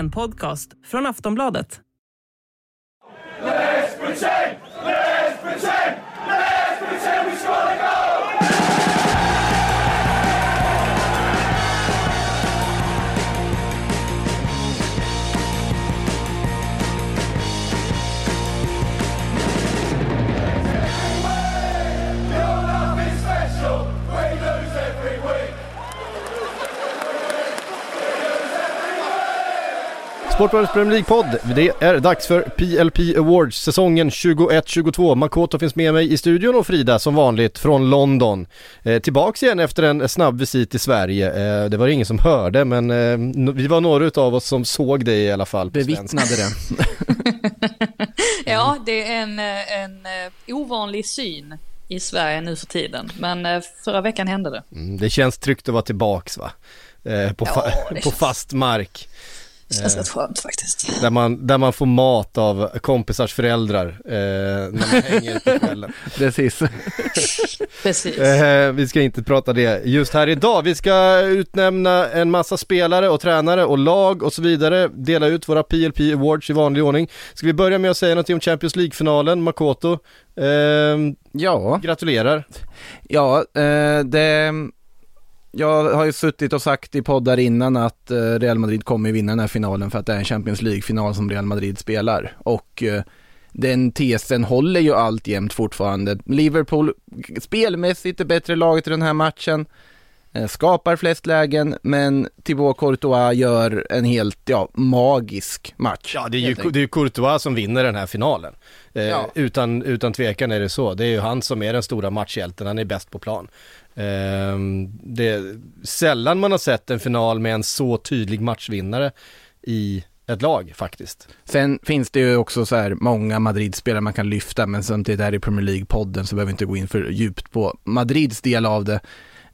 En podcast från Aftonbladet. Sportbladets Premier League-podd. Det är dags för PLP Awards säsongen 21-22. Makoto finns med mig i studion och Frida som vanligt från London. Eh, tillbaks igen efter en snabb visit till Sverige. Eh, det var det ingen som hörde men eh, vi var några av oss som såg dig i alla fall. Bevittnade det. Ja, det är en, en eh, ovanlig syn i Sverige nu för tiden. Men eh, förra veckan hände det. Mm, det känns tryggt att vara tillbaks va? Eh, på, fa- Ja, det på fast mark. Det känns rätt skönt faktiskt. Där man, där man får mat av kompisars föräldrar eh, när man hänger på kvällen. Precis. Precis. Eh, vi ska inte prata det just här idag. Vi ska utnämna en massa spelare och tränare och lag och så vidare. Dela ut våra PLP Awards i vanlig ordning. Ska vi börja med att säga något om Champions League-finalen, Makoto? Eh, Ja, gratulerar. ja, eh, det... Jag har ju suttit och sagt i poddar innan att eh, Real Madrid kommer ju vinna den här finalen för att det är en Champions League-final som Real Madrid spelar. Och eh, den tesen håller ju alltjämt fortfarande. Liverpool spelmässigt är bättre laget i den här matchen eh, Skapar flest lägen, men Thibaut Courtois gör en helt, ja, magisk match. Ja, det är ju det är ju Courtois som vinner den här finalen. Eh, Ja. utan, utan tvekan är det så. Det är ju han som är den stora matchhjälten, han är bäst på plan. Eh, det är sällan man har sett en final med en så tydlig matchvinnare i ett lag faktiskt. Sen finns det ju också så här många Madrid-spelare man kan lyfta, men samtidigt är det Premier League-podden så behöver vi inte gå in för djupt på Madrids del av det.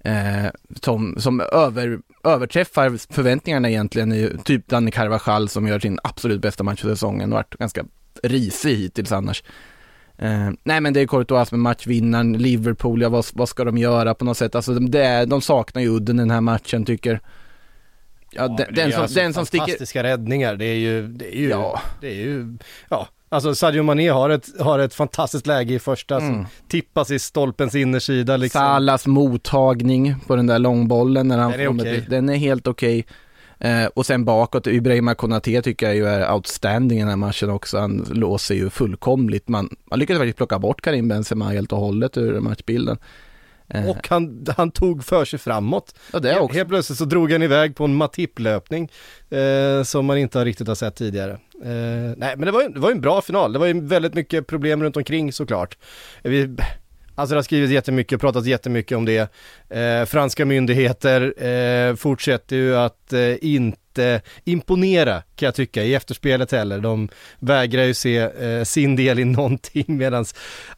Eh, som som över, överträffar förväntningarna egentligen, typ Danny Carvajal som gör sin absolut bästa match för säsongen och varit ganska risig hittills annars. Eh, nej men det är Courtois som är matchvinnaren, Liverpool, ja vad, vad ska de göra på något sätt? Alltså det, de saknar ju udden i den här matchen tycker Ja, den, är den, som, alltså den som sticker... Fantastiska räddningar, det är ju, det är ju, Ja. det är ju, ja. Alltså Sadio Mané har ett, har ett fantastiskt läge i första Mm. som tippas i stolpens innersida liksom. Salas mottagning på den där långbollen när han Den är kommer till- Den är helt okej. Eh, och sen bakåt, Ibrahima Konate tycker jag ju är outstanding i den här matchen också. Han låser ju fullkomligt. Man, man lyckades faktiskt plocka bort Karim Benzema helt och hållet ur matchbilden. Eh, Och han, han tog för sig framåt. ja, det också. Helt plötsligt så drog han iväg på en Matip-löpning eh, som man inte har riktigt har sett tidigare. Eh, nej men det var, ju, det var ju en bra final, det var ju väldigt mycket problem runt omkring såklart. Eh, Vi, alltså det har skrivits jättemycket, pratats jättemycket om det. Eh, franska myndigheter eh, fortsätter ju att eh, inte imponera kan jag tycka i efterspelet heller. De vägrar ju se eh, sin del i någonting medan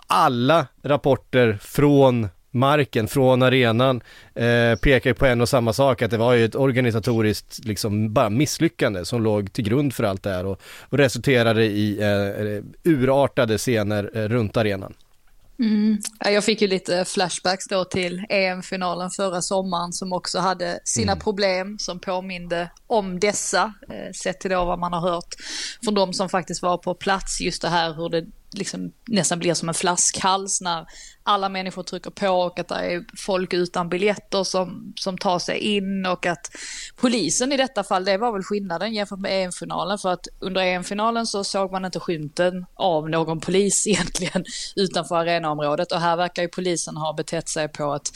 alla rapporter från marken, från arenan eh, pekar på en och samma sak, att det var ju ett organisatoriskt liksom bara misslyckande som låg till grund för allt det här och, och resulterade i eh, urartade scener eh, runt arenan. Mm. Ja, Jag fick ju lite flashbacks då till EM-finalen förra sommaren som också hade sina problem som påminde om dessa, eh, sett till då vad man har hört från de som faktiskt var på plats, just det här hur det liksom nästan blir som en flaskhals när alla människor trycker på och att det är folk utan biljetter som, som tar sig in och att polisen i detta fall, det var väl skillnaden jämfört med EM-finalen. För att under EM-finalen så såg man inte skymten av någon polis egentligen utanför arenaområdet. Och här verkar ju polisen ha betett sig på ett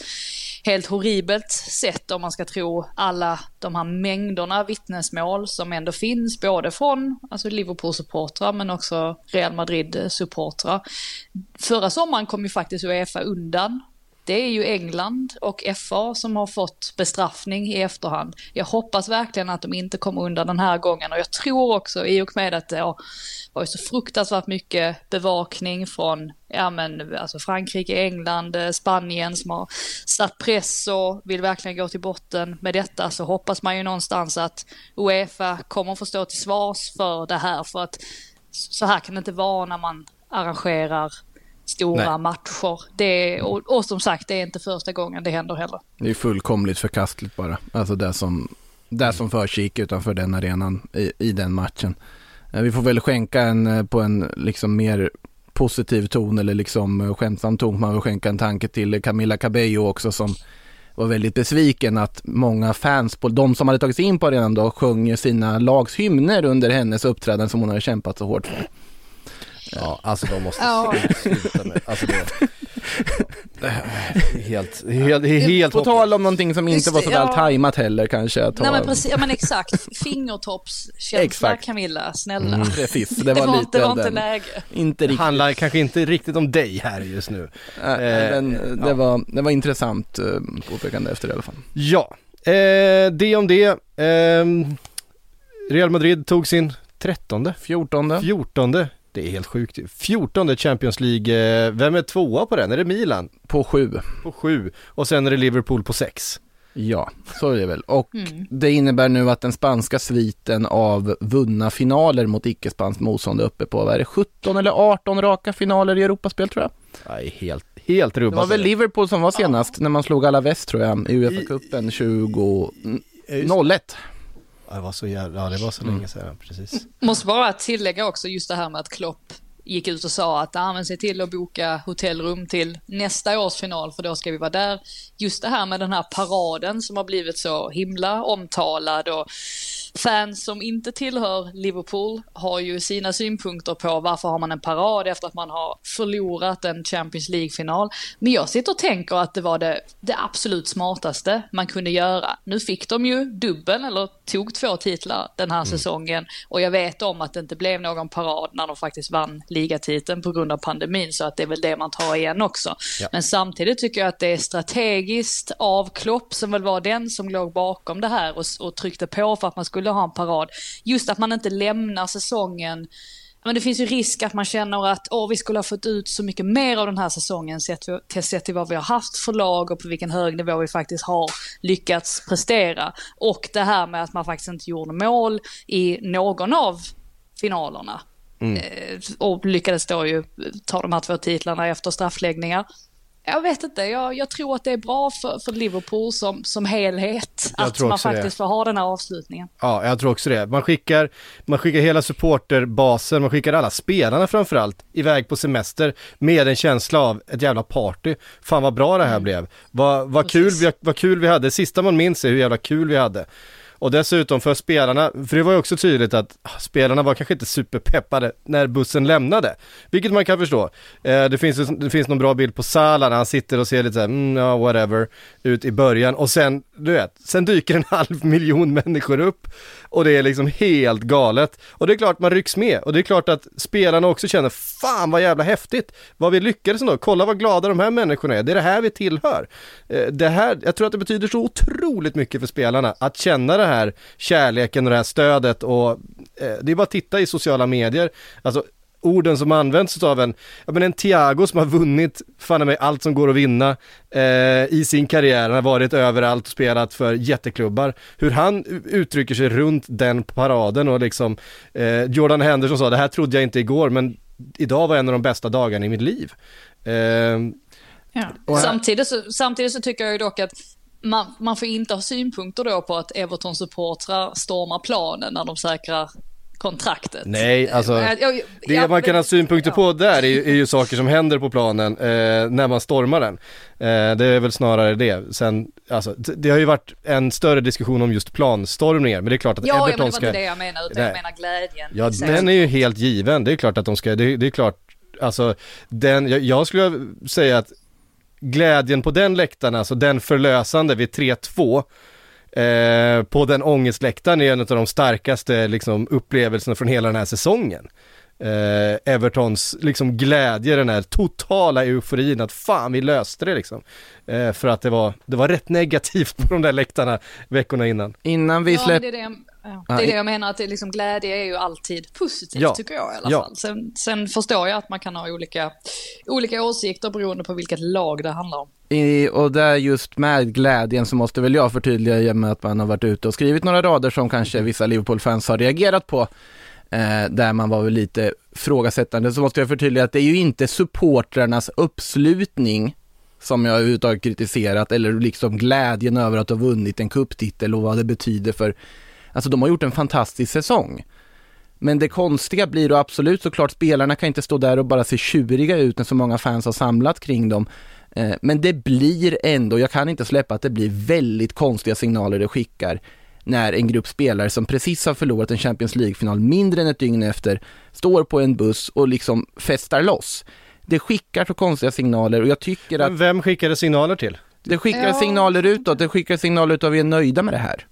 helt horribelt sätt om man ska tro alla de här mängderna vittnesmål som ändå finns både från alltså Liverpool-supportrar men också Real Madrid supportrar. Förra sommaren kom ju faktiskt Uefa undan det är ju England och FA som har fått bestraffning i efterhand. Jag hoppas verkligen att de inte kommer undan den här gången och jag tror också i och med att det har varit så fruktansvärt mycket bevakning från ja, men, alltså Frankrike, England, eh, Spanien som har satt press och vill verkligen gå till botten med detta så hoppas man ju någonstans att Uefa kommer få stå till svars för det här för att så här kan det inte vara när man arrangerar stora Nej. matcher. Det är, och, och, som sagt, det är inte första gången det händer heller. Det är fullkomligt förkastligt bara. Alltså det som, det som försiggick utanför den arenan i, i den matchen. Eh, vi får väl skänka en eh, på en liksom mer positiv ton eller liksom eh, skämtsam ton. Man vill skänka en tanke till Camilla Cabello också som var väldigt besviken att många fans, på, de som hade tagit sig in på arenan då, sjöng sina lags hymner under hennes uppträdande som hon hade kämpat så hårt för. Ja, alltså de måste ja. sluta med, alltså det, helt, helt, helt På tal om någonting som inte var så väl ja. tajmat heller kanske. Ta... Nej men precis, ja men exakt, fingertoppskänsla Camilla, snälla. Mm, precis, det var, det var lite Det var inte läge. Inte riktigt. Det handlar kanske inte riktigt om dig här just nu. Äh, eh, men, det, ja. var, det var intressant uh, påpekande efter det i alla fall. Ja, eh, det om det. Eh, Real Madrid tog sin trettonde, fjortonde, fjortonde det är helt sjukt. 14 Champions League, eh, vem är tvåa på den? Är det Milan? På sju. På sju. Och sen är det Liverpool på sex. Ja, så är det väl. Och mm. det innebär nu att den spanska sviten av vunna finaler mot icke-spanskt motstånd är uppe på, vad är det, 17 eller 18 raka finaler i Europaspel tror jag? Nej, helt, helt rubbat. Det var väl Liverpool som var senast, ja. när man slog alla väst tror jag, i Uefa-cupen 2001. Det var så jävla, ja det var så mm. länge sedan, precis. Måste bara tillägga också just det här med att Klopp gick ut och sa att ah, men se till att boka hotellrum till nästa års final för då ska vi vara där. Just det här med den här paraden som har blivit så himla omtalad och fans som inte tillhör Liverpool har ju sina synpunkter på varför har man en parad efter att man har förlorat en Champions League-final. Men jag sitter och tänker att det var det, det absolut smartaste man kunde göra. Nu fick de ju dubbel, eller tog två titlar den här mm. säsongen och jag vet om att det inte blev någon parad när de faktiskt vann ligatiteln på grund av pandemin så att det är väl det man tar igen också. Ja. Men samtidigt tycker jag att det är strategiskt av Klopp som väl var den som låg bakom det här och, och tryckte på för att man skulle ha en parad. Just att man inte lämnar säsongen men det finns ju risk att man känner att åh, vi skulle ha fått ut så mycket mer av den här säsongen sett, till, sett till vad vi har haft för lag och på vilken hög nivå vi faktiskt har lyckats prestera. Och det här med att man faktiskt inte gjorde mål i någon av finalerna. Mm. Eh, och lyckades då ju ta de här två titlarna efter straffläggningar. Jag vet inte, jag, jag, tror att det är bra för, för Liverpool som, som helhet. Jag att man faktiskt det. får ha den här avslutningen. Ja, jag tror också det. Man skickar, man skickar hela supporterbasen, man skickar alla spelarna framförallt iväg på semester med en känsla av ett jävla party. Fan vad bra det här mm. blev. Vad, vad, kul vi, vad kul vi hade. Sista man minns är hur jävla kul vi hade. Och dessutom för spelarna, för det var ju också tydligt att ah, spelarna var kanske inte superpeppade när bussen lämnade. Vilket man kan förstå. Eh, det, finns, det finns någon bra bild på Salah när han sitter och ser lite såhär, mm, ja whatever, ut i början och sen, du vet, sen dyker en halv miljon människor upp och det är liksom helt galet. Och det är klart man rycks med och det är klart att spelarna också känner, fan vad jävla häftigt, vad vi lyckades ändå, kolla vad glada de här människorna är, det är det här vi tillhör. Eh, det här, jag tror att det betyder så otroligt mycket för spelarna att känna det här kärleken och det här stödet och eh, det är bara att titta i sociala medier, alltså orden som används av en, ja men en Thiago som har vunnit, fan mig allt som går att vinna eh, i sin karriär, han har varit överallt och spelat för jätteklubbar. Hur han uttrycker sig runt den paraden och liksom, eh, Jordan Henderson sa, det här trodde jag inte igår men idag var en av de bästa dagarna i mitt liv. Eh, ja. samtidigt, så, samtidigt så tycker jag ju dock att man, man får inte ha synpunkter då på att Everton-supportrar stormar planen när de säkrar kontraktet. Nej, alltså jag, jag, det man kan ha synpunkter ja. på där är ju, är ju, saker som händer på planen eh, när man stormar den. Eh, det är väl snarare det. Sen, alltså, det har ju varit en större diskussion om just planstormningar, men det är klart att ja, Everton ska... Ja, men det var inte det jag menar, utan nej. jag menar glädjen. Ja, den är ju helt given. Det är klart att de ska, det, det är klart, alltså den, jag skulle säga att glädjen på den läktaren, alltså den förlösande vid 3-2 eh, på den ångestläktaren är en av de starkaste liksom, upplevelserna från hela den här säsongen eh, Evertons liksom glädje, den här totala euforin att fan vi löste det liksom. Eh, för att det var, det var rätt negativt på de där läktarna veckorna innan. Innan vi Ja, släpper... det, är det, jag, ja, det är det jag menar, att det liksom, glädje är ju alltid positivt Ja. tycker jag i alla Ja. fall. Sen, sen förstår jag att man kan ha olika, olika åsikter beroende på vilket lag det handlar om. I, och där just med glädjen så måste väl jag förtydliga i och med att man har varit ute och skrivit några rader som kanske vissa Liverpool-fans har reagerat på. Eh, där man var väl lite frågasättande så måste jag förtydliga att det är ju inte supportrarnas uppslutning som jag överhuvudtaget kritiserat eller liksom glädjen över att ha vunnit en kupptitel och vad det betyder för, alltså de har gjort en fantastisk säsong. Men det konstiga blir då absolut såklart, spelarna kan inte stå där och bara se tjuriga ut när så många fans har samlat kring dem. Eh, men det blir ändå, jag kan inte släppa att det blir väldigt konstiga signaler det skickar när en grupp spelare som precis har förlorat en Champions League-final mindre än ett dygn efter står på en buss och liksom festar loss. Det skickar så konstiga signaler och jag tycker att Men vem skickade signaler till? det skickar Ja. signaler utåt, det skickar signaler ut att vi är nöjda med det här.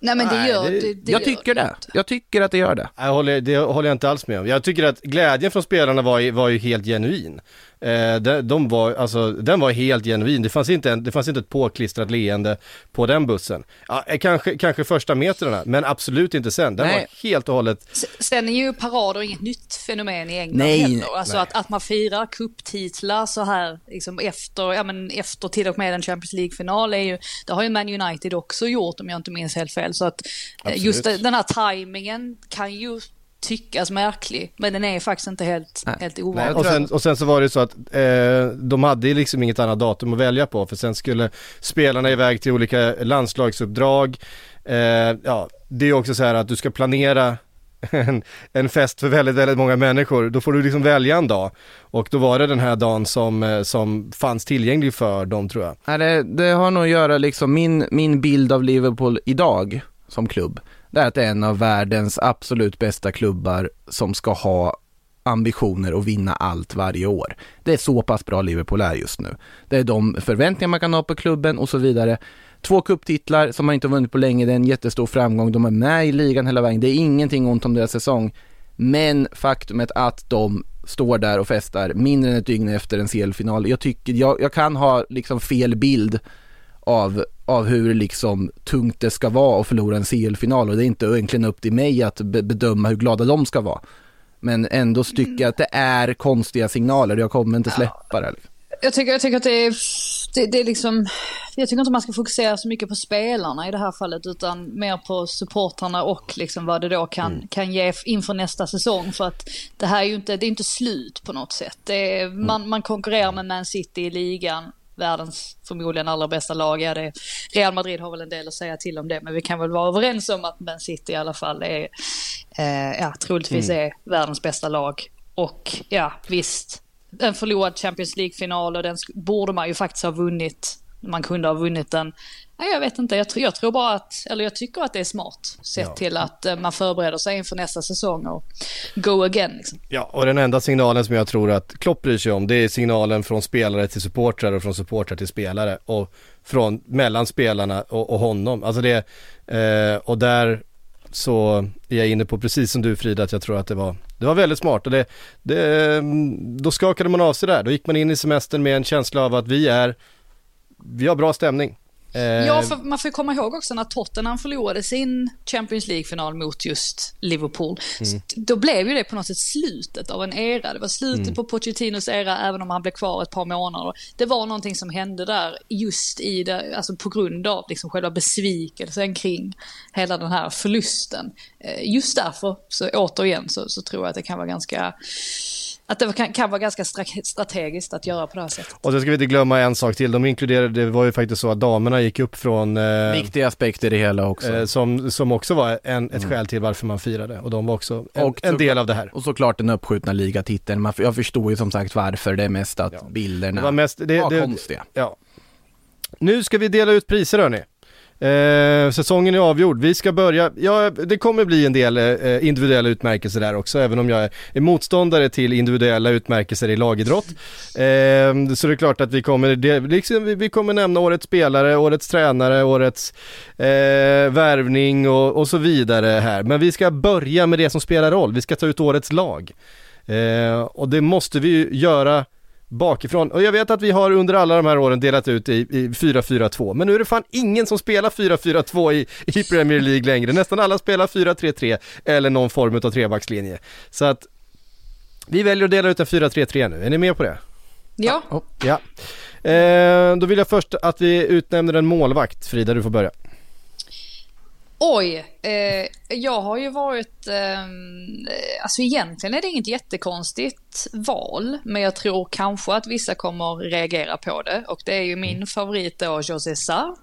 Nej men det gör det- det, det jag gör tycker det. Jag tycker att det gör det. Jag håller, det håller jag inte alls med om. Jag tycker att glädjen från spelarna var, var ju helt genuin. Eh, de, de var, alltså, den var helt genuin. Det fanns, inte en, det fanns inte ett påklistrat leende på den bussen. Ja, eh, kanske, kanske första metrarna, men absolut inte sen. Den Nej. var helt och hållet Sen är ju parader inget nytt fenomen i England Nej, heller. Alltså nej. att, att man firar kupptitlar så här liksom efter, ja men efter till och med en Champions League-final är ju, det har ju Man United också gjort om jag inte minns helt fel. Så att eh, Absolut. just den här tajmingen kan ju tyckas märklig, men den är faktiskt inte helt, Nej. helt ovanlig. Och sen, och sen så var det så att eh, de hade liksom inget annat datum att välja på för sen skulle spelarna iväg till olika landslagsuppdrag. Eh, ja, det är också så här att du ska planera en, en fest för väldigt, väldigt många människor. Då får du liksom välja en dag. Och då var det den här dagen som, eh, som fanns tillgänglig för dem tror jag. Det, det har nog att göra liksom min, min bild av Liverpool idag som klubb. Det är att det är en av världens absolut bästa klubbar som ska ha ambitioner att vinna allt varje år. Det är så pass bra Liverpool är just nu. Det är de förväntningar man kan ha på klubben och så vidare. Två kupptitlar som man inte har vunnit på länge, det är en jättestor framgång. De är med i ligan hela vägen. Det är ingenting ont om deras säsong. Men faktumet att de står där och festar mindre än ett dygn efter en CL-final. Jag tycker, jag, jag kan ha liksom fel bild av, av hur liksom tungt det ska vara att förlora en CL-final och det är inte egentligen upp till mig att be- bedöma hur glada de ska vara. Men ändå tycker jag att det är konstiga signaler, jag kommer inte släppa det. Jag tycker, jag tycker att det är, det, det är liksom, jag tycker inte man ska fokusera så mycket på spelarna i det här fallet utan mer på supportrarna och liksom vad det då kan, kan ge inför nästa säsong. För att det här är ju inte, det är inte slut på något sätt. Är, man, man konkurrerar med Man City i ligan, världens förmodligen allra bästa lag. Ja, det, Real Madrid har väl en del att säga till om det, men vi kan väl vara överens om att Man City i alla fall är, eh, ja, troligtvis är världens bästa lag. Och ja, visst, en förlorad Champions League-final och den borde man ju faktiskt ha vunnit. Man kunde ha vunnit den. Nej, jag vet inte, jag, tror- jag tror bara att, eller jag tycker att det är smart sett Ja. till att eh, man förbereder sig inför nästa säsong och go again. Liksom. Ja, och den enda signalen som jag tror att Klopp bryr sig om det är signalen från spelare till supportrar och från supportrar till spelare och från mellan spelarna och, och honom. Alltså det, eh, och där så är jag inne på precis som du Frida att jag tror att det var, det var väldigt smart och det, det, då skakade man av sig där. Då gick man in i semestern med en känsla av att vi är, vi har bra stämning. Eh, Ja, för man får komma ihåg också när Tottenham förlorade sin Champions League-final mot just Liverpool. Mm. Då blev ju det på något sätt slutet av en era. Det var slutet Mm. på Pochettinos era, även om han blev kvar ett par månader. Det var någonting som hände där just i det, alltså på grund av liksom själva besvikelsen kring hela den här förlusten. Eh, Just därför, så återigen, så, så tror jag att det kan vara ganska att det kan, kan vara ganska stra- strategiskt att göra på det här sättet. Och så ska vi inte glömma en sak till, de inkluderade, det var ju faktiskt så att damerna gick upp från eh, Viktiga aspekter i det hela också. eh, som, som också var en, ett skäl till varför man firade och de var också en, Och en så- del av det här. Och såklart den uppskjutna ligatiteln. Man, jag förstår ju som sagt varför, det är mest att bilderna Det var mest, det, var det, konstiga. ja. Nu ska vi dela ut priser hörni. Eh, säsongen är avgjord. Vi ska börja, ja det kommer bli en del eh, individuella utmärkelser där också, även om jag är motståndare till individuella utmärkelser i lagidrott. Eh, så det är klart att vi kommer, det, liksom, vi kommer nämna årets spelare, årets tränare, årets eh, värvning och, och så vidare här. Men vi ska börja med det som spelar roll, vi ska ta ut årets lag. Eh, och det måste vi ju göra bakifrån. Och jag vet att vi har under alla de här åren delat ut i, i 4-4-2, men nu är det fan ingen som spelar 4-4-2 i, i Premier League längre. Nästan alla spelar 4-3-3 eller någon form av trebackslinje. Så att vi väljer att dela ut en 4-3-3 nu, är ni med på det? Ja. Ja. Eh, då vill jag först att vi utnämner en målvakt. Frida, du får börja. Oj, eh, jag har ju varit, eh, alltså egentligen är det inget jättekonstigt val, men jag tror kanske att vissa kommer reagera på det. Och det är ju min favorit då, José Sarr,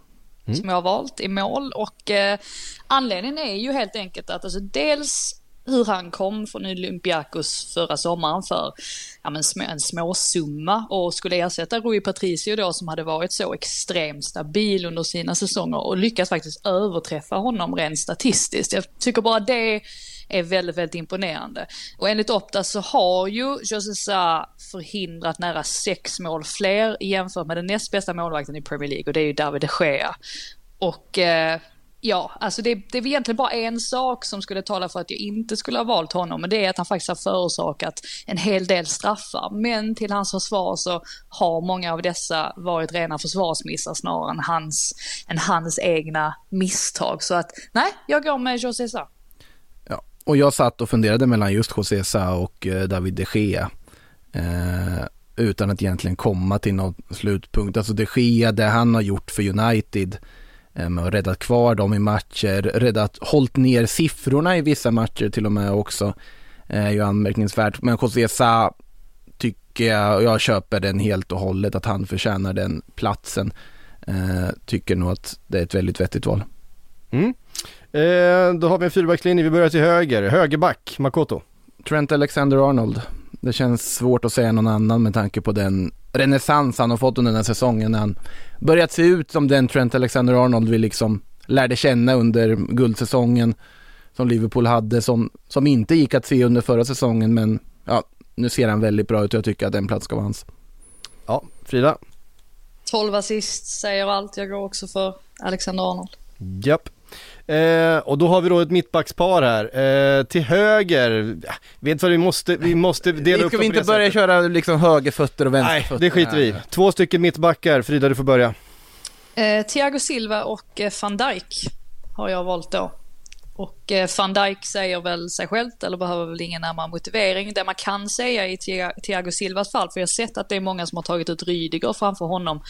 mm. som jag har valt i mål. Och eh, anledningen är ju helt enkelt att alltså dels hur han kom från Olympiakos förra sommaren för ja, men en småsumma och skulle ersätta Rui Patricio då som hade varit så extremt stabil under sina säsonger och lyckats faktiskt överträffa honom rent statistiskt. Jag tycker bara det är väldigt, väldigt imponerande. Och enligt Opta så har ju José förhindrat nära sex mål fler jämfört med den näst bästa målvakten i Premier League och det är ju David de Gea. Och eh, Ja, alltså det, det är egentligen bara en sak som skulle tala för att jag inte skulle ha valt honom, men det är att han faktiskt har förorsakat en hel del straffar. Men till hans försvar så har många av dessa varit rena försvarsmissar snarare än hans, än hans egna misstag. Så att nej, jag går med José Sa. Ja, och jag satt och funderade mellan just José Sa och eh, David de Gea. Eh, utan att egentligen komma till någon slutpunkt. Alltså de Gea, det han har gjort för United Eh, med att räddat kvar dem i matcher, räddat, hållit ner siffrorna i vissa matcher till och med också. Eh, är ju anmärkningsvärt. Men José Sa tycker jag, och jag köper den helt och hållet, att han förtjänar den platsen. Eh, tycker nog att det är ett väldigt vettigt val. Mm. Eh, då har vi en fyrbackslinje, vi börjar till höger. Högerback, Makoto. Trent Alexander-Arnold. Det känns svårt att säga någon annan med tanke på den renässans han har fått under den här säsongen när han börjat se ut som den Trent Alexander-Arnold vi liksom lärde känna under guldsäsongen som Liverpool hade som, som inte gick att se under förra säsongen men ja, nu ser han väldigt bra ut och jag tycker att den plats ska vara hans. Ja, Frida? 12 assist säger allt, jag går också för Alexander Arnold. Japp. Eh, och då har vi då ett mittbackspar här. Eh, till höger, ja, vet vad vi måste, vi måste dela upp Ska vi inte börja sättet. köra liksom högerfötter och vänsterfötter? Nej, det skiter vi Två stycken mittbackar, Frida du får börja. Eh, Thiago Silva och eh, van Dijk har jag valt då. Och eh, van Dijk säger väl sig självt, eller behöver väl ingen närmare motivering. Det man kan säga i Thiago Silvas fall, för jag har sett att det är många som har tagit ut Rydiger framför honom,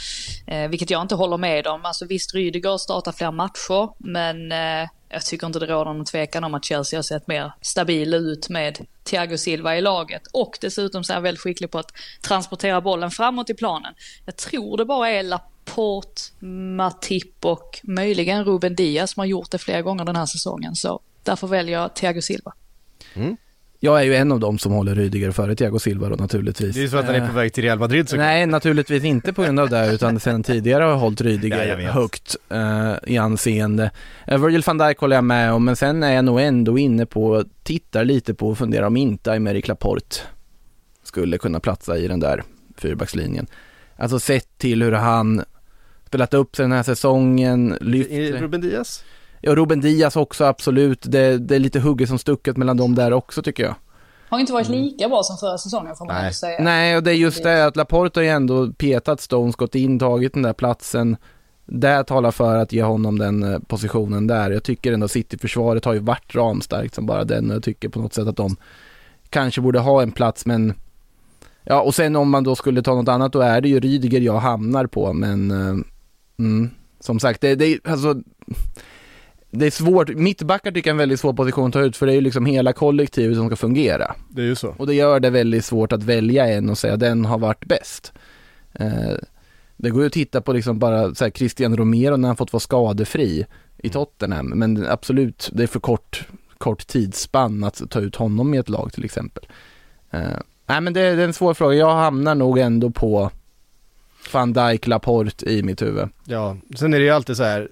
eh, vilket jag inte håller med om. Alltså visst, Rydiger startar fler matcher, men eh, jag tycker inte det råder någon tvekan om att Chelsea har sett mer stabila ut med Thiago Silva i laget. Och dessutom så är han väldigt skicklig på att transportera bollen framåt i planen. Jag tror det bara är Laporte, Matip och möjligen Ruben Diaz som har gjort det flera gånger den här säsongen. Så därför väljer jag Thiago Silva. Mm. Jag är ju en av dem som håller Rydiger före Thiago Silva då naturligtvis. Det är ju så att han är på väg till Real Madrid såklart. Nej, naturligtvis inte på grund av det, utan sedan tidigare har jag hållit Rydiger ja, högt uh, i anseende. Uh, Virgil van Dijk håller jag med om, men sen är jag nog ändå inne på, tittar lite på och funderar om inte Aymeric Laporte skulle kunna platsa i den där fyrbackslinjen. Alltså sett till hur han spelat upp sig den här säsongen, lyft... Ruben Diaz? Ja, Ruben Diaz också absolut. Det, det är lite hugget som stucket mellan dem där också tycker jag. Har inte varit lika bra som förra säsongen får man Nej. säga. Nej, och det är just det att Laporte har ju ändå petat Stones, gått in, tagit den där platsen. Det talar för att ge honom den eh, positionen där. Jag tycker ändå City-försvaret har ju varit ramstarkt som bara den och jag tycker på något sätt att de kanske borde ha en plats men Ja, och sen om man då skulle ta något annat då är det ju Rydiger jag hamnar på men uh, mm, som sagt, det, det alltså det är svårt, mittbackar tycker jag är en väldigt svår position att ta ut för det är ju liksom hela kollektivet som ska fungera. Det är ju så. Och det gör det väldigt svårt att välja en och säga den har varit bäst. Eh, det går ju att titta på liksom bara så här Christian Romero när han fått vara skadefri i mm. Tottenham, men absolut, det är för kort, kort tidsspann att ta ut honom i ett lag till exempel. Eh, nej men det, det är en svår fråga, jag hamnar nog ändå på van Dijk, Laporte i mitt huvud. Ja, sen är det ju alltid så här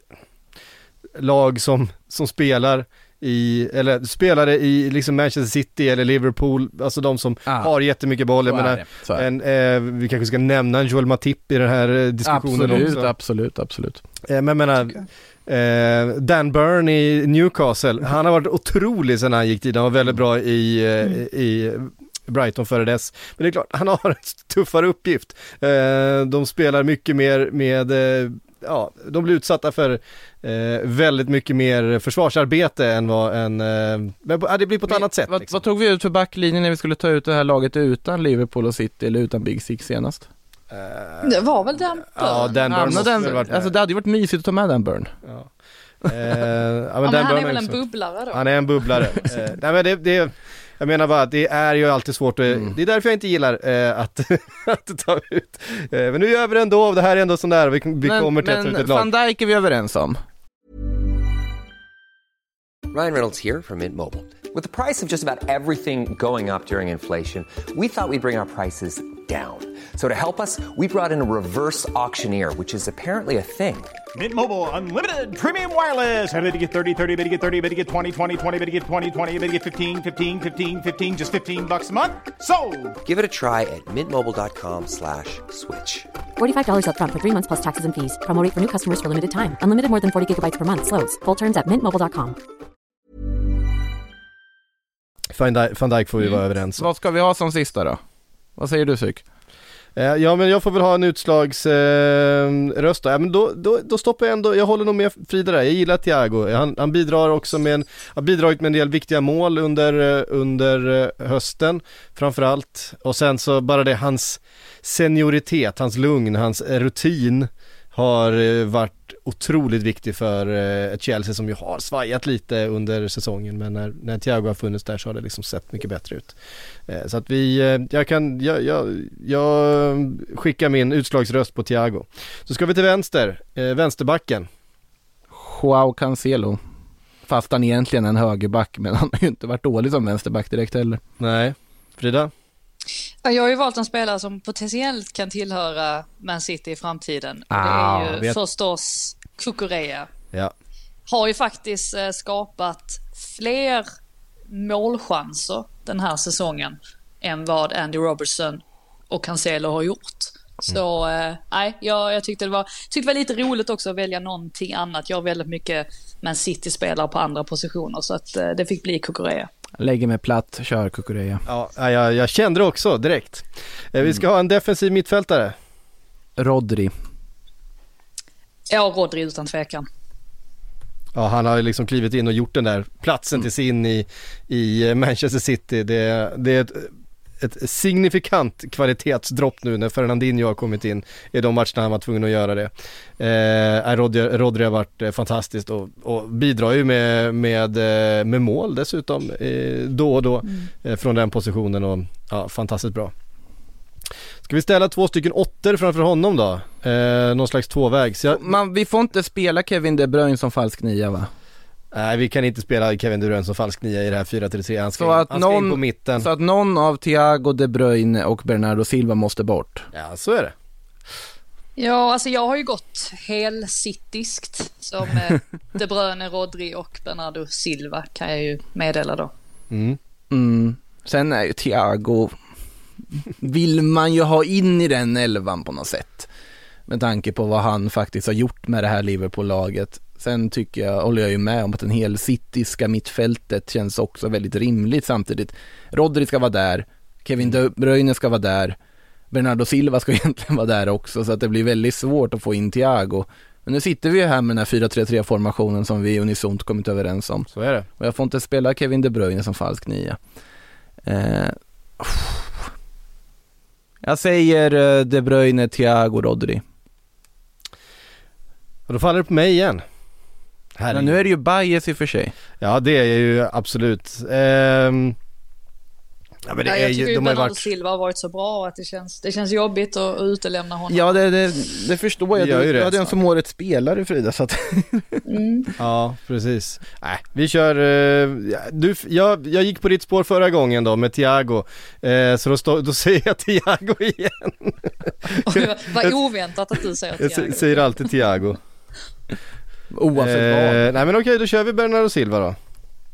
lag som, som spelar i, eller spelare i liksom Manchester City eller Liverpool, alltså de som Ah. har jättemycket boll. Jag menar, en, eh, vi kanske ska nämna en Joel Matip i den här eh, diskussionen Absolut, också. absolut, absolut. Eh, men jag menar, eh, Dan Burn i Newcastle, han har varit otrolig sen han gick dit, han var väldigt bra i, eh, i Brighton före dess. Men det är klart, han har en tuffare uppgift. Eh, de spelar mycket mer med, eh, ja, de blir utsatta för eh, väldigt mycket mer försvarsarbete än vad en, eh, men, ja, det blir på ett annat sätt. Vad, liksom. vad tog vi ut för backlinjen när vi skulle ta ut det här laget utan Liverpool och City eller utan Big Six senast? Det var väl den Ja, Dan Burn måste den, varit alltså det hade ju varit mysigt att ta med den Burn. Ja. Eh, ja, Ja, men han är väl en bubblare då? Han är en bubblare. eh, nej men det, det, jag menar bara att det är ju alltid svårt, att, Mm. det är därför jag inte gillar eh, att, att ta ut. Eh, men nu gör vi det ändå, det här är ändå sån där, vi, vi kommer till att men ett lag. van Dijk är vi överens om. Ryan Reynolds here from Mint Mobile. With the price of just about everything going up during inflation, we thought we'd bring our prices down. So to help us, we brought in a reverse auctioneer, which is apparently a thing. Mint Mobile unlimited premium wireless. Ready to get 30, 30, bit to get 30, bit to get 20, 20, 20, bit to get 20, 20, bit to get 15, 15, 15, 15 just 15 bucks a month. So, Give it a try at mintmobile.com slash switch. $45 upfront for three months plus taxes and fees. Promo rate for new customers for limited time. Unlimited more than 40 gigabytes per month. Slows. Full terms at mintmobile.com. Van Dijk, Van Dijk får vi Mm. vara överens om. Vad ska vi ha som sista då? Vad säger du Syk? Eh, ja men jag får väl ha en utslagsröst eh, då. Ja, men då, då, då stoppar jag ändå, jag håller nog med Frida där, jag gillar Thiago. Han, han bidrar också med en, har bidragit med en del viktiga mål under, eh, under eh, hösten framförallt. Och sen så bara det, hans senioritet, hans lugn, hans eh, rutin har eh, varit otroligt viktig för eh, ett Chelsea som ju har svajat lite under säsongen men när, när Thiago har funnits där så har det liksom sett mycket bättre ut. Eh, Så att vi, jag kan, jag, jag, jag skickar min utslagsröst på Thiago. Så ska vi till vänster, vänsterbacken. Joao Cancelo. Fast han egentligen är en högerback, men han har ju inte varit dålig som vänsterback direkt heller. Nej, Frida? Ja, Jag har ju valt en spelare som potentiellt kan tillhöra Man City i framtiden. Och det Ah, är ju vet- förstås Kukureya. Ja. Har ju faktiskt eh, skapat fler målchanser den här säsongen än vad Andy Robertson och Cancelo har gjort. Så eh, nej, jag, jag tyckte, det var, tyckte det var lite roligt också att välja någonting annat. Jag har väldigt mycket Man City-spelare på andra positioner så att eh, det fick bli Kukureya. Lägger mig platt, kör Kukureya. Ja, ja, jag, jag kände det också direkt. Eh, Vi ska ha en defensiv mittfältare. Rodri. Ja, Rodri utan tvekan. Ja, han har ju liksom klivit in och gjort den där platsen till sin i, i Manchester City. Det, det är ett, ett signifikant kvalitetsdropp nu när Fernandinho har kommit in i de matcherna han var tvungen att göra det. Eh, Rodri, Rodri har varit eh, fantastiskt och, och bidrar ju med, med, eh, med mål dessutom eh, då och då eh, från den positionen och ja, fantastiskt bra. Ska vi ställa två stycken åttor framför honom då? Eh, någon slags tvåvägs. Jag, Man, vi får inte spela Kevin De Bruyne som falsk nia va? Nej vi kan inte spela Kevin De Bruyne som falsk nia i det här 4-3-3, han ska, Så in, att han ska in någon- på mitten. Så att någon av Thiago, De Bruyne och Bernardo Silva måste bort. Ja så är det. Ja, alltså jag har ju gått helsittiskt som eh, De Bruyne, Rodri och Bernardo Silva kan jag ju meddela då. Mm. Mm. Sen är ju Thiago, vill man ju ha in i den elvan på något sätt. Med tanke på vad han faktiskt har gjort med det här Liverpool-laget. Sen tycker jag, håller jag ju med om att den hel cityska mittfältet känns också väldigt rimligt samtidigt. Rodri ska vara där, Kevin De Bruyne ska vara där, Bernardo Silva ska egentligen vara där också så att det blir väldigt svårt att få in Thiago. Men nu sitter vi ju här med den här 4-3-3 formationen som vi unisont kommit överens om. Så är det. Och jag får inte spela Kevin De Bruyne som falsk nia. Eh, jag säger eh, De Bruyne, Thiago, Rodri. Och då faller det på mig igen. Men nu är det ju bias i och för sig. Ja det är ju absolut. Ehm... Ja men det Ja, är jag ju, tycker ju de Bernardo varit... Silva har varit så bra att det känns, det känns jobbigt att, utelämna honom. Ja det, det, det förstår jag. Du, det, du hade en som årets spelare Frida så att Ja precis. Nej vi kör, eh, du, jag, jag gick på ditt spår förra gången då med Thiago. Eh, så då, stå, då säger jag Thiago igen. Oj, vad- oväntat att du säger Jag Thiago. sä- säger alltid Thiago. Oavsett vad. Eh, nej men okej, då kör vi Bernardo Silva då.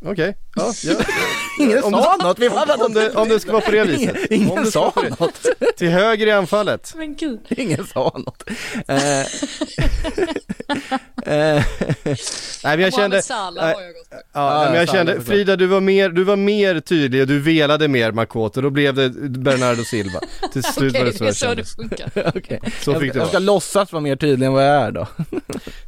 Okej, ja, ja. Ingen om sa det- något, vi var om det, om det ska vara på det viset. Ingen, om det ingen vara sa det. något. Till höger i anfallet. Men gud. Ingen sa något. Eh, eh, Nej men jag kände, gått på. ja, Ja, men jag kände. Frida du var mer, du var mer tydlig och du velade mer Makoto, då blev det Bernardo Silva. Till slut var det det så är jag så kände. det funkar. Okej. Så jag, fick det jag ska vara. låtsas vara mer tydlig än vad jag är då.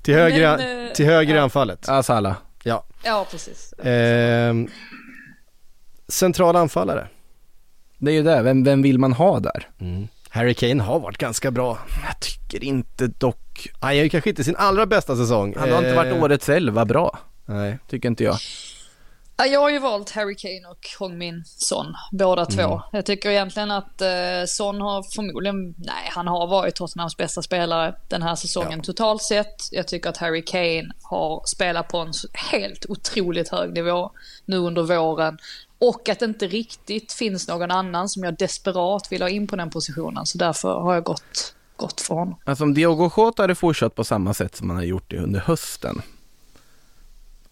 Till höger, i- Men, eh, till höger i ja. anfallet. Ja, Salah. Ja. Ja, precis. Ehm, central anfallare. Det är ju det, vem, vem vill man ha där? Harry Kane har varit ganska bra. Jag tycker inte dock, Han är ju kanske inte sin allra bästa säsong. han har inte varit Eh, årets elva bra, Nej. tycker inte jag. Ja, Jag har ju valt Harry Kane och Hong Min Son, båda två. Jag tycker egentligen att eh, Son har förmodligen, nej han har varit Tottenhams bästa spelare den här säsongen totalt sett. Jag tycker att Harry Kane har spelat på en helt otroligt hög nivå nu under våren. Och att det inte riktigt finns någon annan som jag desperat vill ha in på den positionen. Så därför har jag gått, gått för honom. Alltså om Diogo Jota hade fortsatt på samma sätt som han har gjort det under hösten.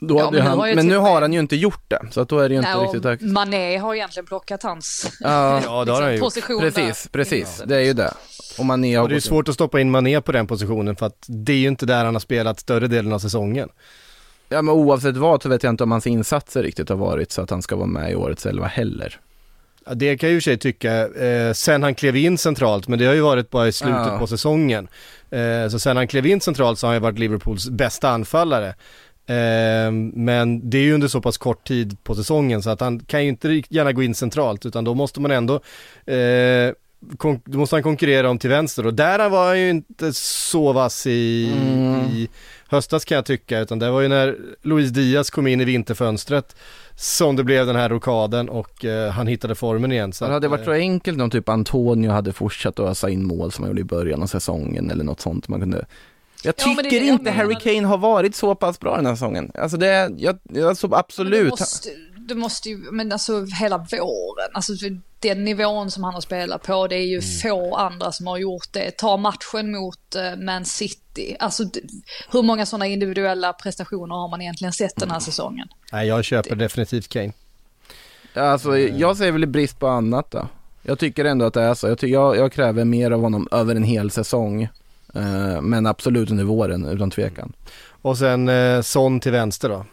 Då Ja, hade men nu han, har ju men till nu har han ju inte gjort det, så att då är det ju inte Nej, riktigt högt. Mané har egentligen plockat hans Ja, Ja, det har han gjort. position precis, där. precis. Det är ju det. Och Mané har Och det är gått in. svårt att stoppa in Mané på den positionen för att det är ju inte där han har spelat större delen av säsongen. Ja men oavsett vad så vet jag inte om hans insatser riktigt har varit så att han ska vara med i årets elva heller. Ja, det kan jag ju sig tycka, eh, sen han klev in centralt, men det har ju varit bara i slutet Ja. på säsongen. Eh, så sen han klev in centralt så har han ju varit Liverpools bästa anfallare. Eh, men det är ju under så pass kort tid på säsongen så att han kan ju inte gärna gå in centralt utan då måste man ändå eh, då måste han konkurrera om till vänster och där var han ju inte så vass i, i höstas kan jag tycka utan det var ju när Luis Diaz kom in i vinterfönstret som det blev den här rokaden och eh, han hittade formen igen. Så det hade att, varit så enkelt om typ Antonio hade fortsatt att ösa in mål som han gjorde i början av säsongen eller något sånt man kunde jag Ja, men det tycker det jag inte Harry. Kane har varit så pass bra den här säsongen. Alltså det, är- jag, jag så Men absolut. Du måste, du måste ju, men alltså hela våren, alltså den nivån som han har spelat på, det är ju få andra som har gjort det. Ta matchen mot eh, Man City, alltså hur många sådana individuella prestationer har man egentligen sett den här säsongen? Nej jag köper definitivt Kane. Alltså jag säger väl i brist på annat då. Jag tycker ändå att det är så. Jag, jag, jag kräver mer av honom över en hel säsong. Eh, men absolut under våren utan tvekan. Och sen eh, Son till vänster då.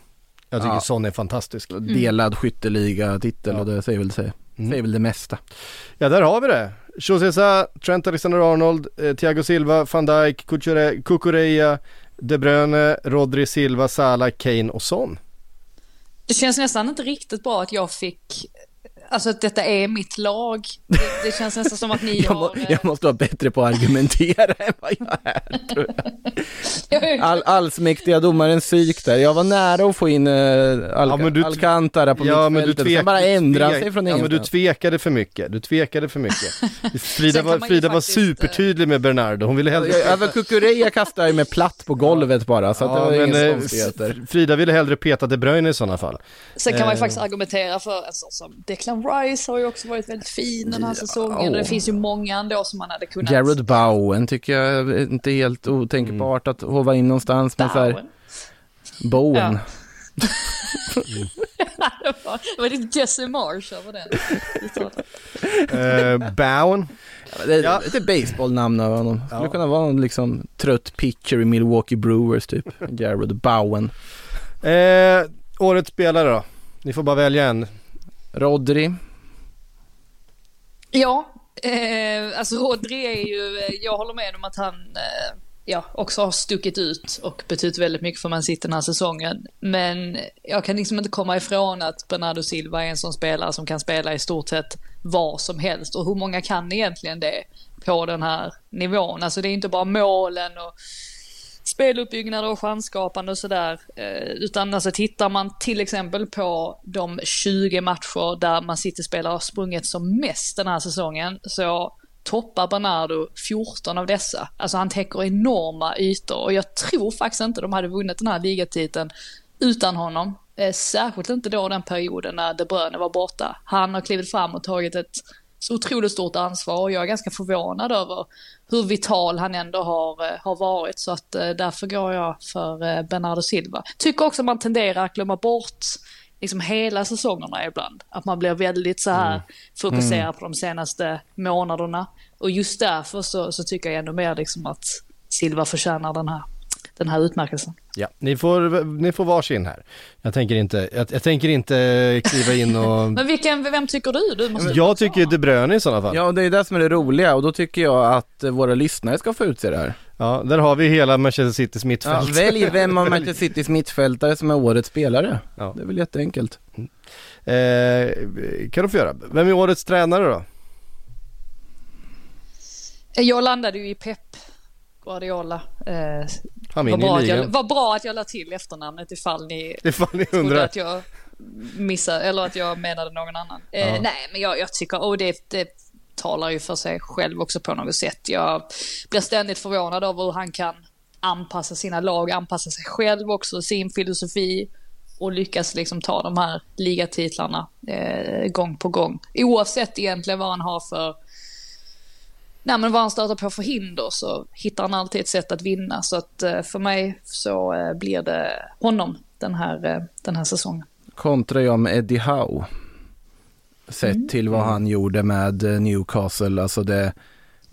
Jag tycker Ja. Son är fantastisk. Delad skytteliga-titel Ja. och det säger väl, säger, säger väl det mesta. Ja där har vi det. Josesa, Trent Alexander-Arnold, eh, Thiago Silva, van Dijk, Kukureya, De Bruyne, Rodri Silva, Salah, Kane och Son. Det känns nästan inte riktigt bra att jag fick, alltså att detta är mitt lag. Det, det känns nästan som att ni Jag, må, har... eh, jag måste vara bättre på att argumentera än vad jag är. tror jag. All, allsmäktiga domaren psyk där. Jag var nära att få in uh, Al- Ja, men du- Alcantara på Ja men du mittfältet, sen tvek, bara ändra sig från Ja men du ingenstans. tvekade för mycket, du tvekade för mycket. Frida Sen var, Frida var faktiskt, eh, supertydlig med Bernardo, hon ville hellre Jag- Över Kukureya kastade jag mig platt på golvet bara, så att det Ja, var men, inga eh, konstigheter. Frida ville hellre peta De Bruyne i sådana fall. Sen kan man ju Eh. faktiskt argumentera för en sån som Declan Rice har ju också varit väldigt fin den här säsongen. Och det finns ju många ändå som man hade kunnat... Jared Bowen tycker jag är inte helt otänkbart att hova in någonstans, men så här, Bowen. Bowen. Ja. det var, det var ditt Jesse Marsh över den. Eh, Bowen, Det är Ja. lite baseballnamn av honom. Skulle kunna vara någon liksom trött pitcher i Milwaukee Brewers typ. Jared Bowen. eh, årets spelare då? Ni får bara välja en. Rodri. Ja, eh, alltså Rodri är ju, eh, jag håller med om att han eh, ja, också har stuckit ut och betytt väldigt mycket för Man City den här säsongen. Men jag kan liksom inte komma ifrån att Bernardo Silva är en sån spelare som kan spela i stort sett vad som helst. Och hur många kan egentligen det på den här nivån? Alltså det är inte bara målen och speluppbyggnad och chansskapande och sådär. Eh, utan alltså tittar man till exempel på de 20 matcher där Man City-spelare har sprungit som mest den här säsongen så toppar Bernardo 14 av dessa. Alltså han täcker enorma ytor och jag tror faktiskt inte de hade vunnit den här ligatiteln utan honom. Eh, särskilt inte då den perioden när De Bruyne var borta. Han har klivit fram och tagit ett så otroligt stort ansvar och jag är ganska förvånad över hur vital han ändå har, eh, har varit. Så att eh, därför går jag för eh, Bernardo Silva. Tycker också man tenderar att glömma bort liksom hela säsongerna ibland. Att man blir väldigt så här Mm. fokuserad på de senaste månaderna. Och just därför så, så tycker jag ändå mer liksom att Silva förtjänar den här, den här utmärkelsen. Ja, ni får, ni får varsin här. Jag tänker inte, jag, jag tänker inte kliva in och... Men vilken, vem tycker du? du måste Jag tycker De Bruyne i sådana fall. Ja, och det är det som är det roliga och då tycker jag att eh, våra lyssnare ska få utse det här. Ja, där har vi hela Manchester Citys Ja, mittfält. välj vem av Manchester Citys mittfältare som är årets spelare. Ja. Det är väl jätteenkelt. Eh, kan du få göra. Vem är årets tränare då? Jag landade ju i Pep Guardiola. Eh, Han var, vinner bra jag, ligan. var bra att jag la till efternamnet ifall ni Ifall ni trodde undrar. att jag missade, eller att jag menade någon annan. Eh, Ja. Nej, men jag, jag tycker, och det, det talar ju för sig själv också på något sätt. Jag blir ständigt förvånad över hur han kan anpassa sina lag, anpassa sig själv också, sin filosofi och lyckas liksom ta de här ligatitlarna eh, gång på gång. Oavsett egentligen vad han har för Nej men vad han stöter på för hinder så hittar han alltid ett sätt att vinna. Så att eh, för mig så eh, blir det honom den här, eh, den här säsongen. Kontrar jag med Eddie Howe. Sett till vad han gjorde med Newcastle, alltså det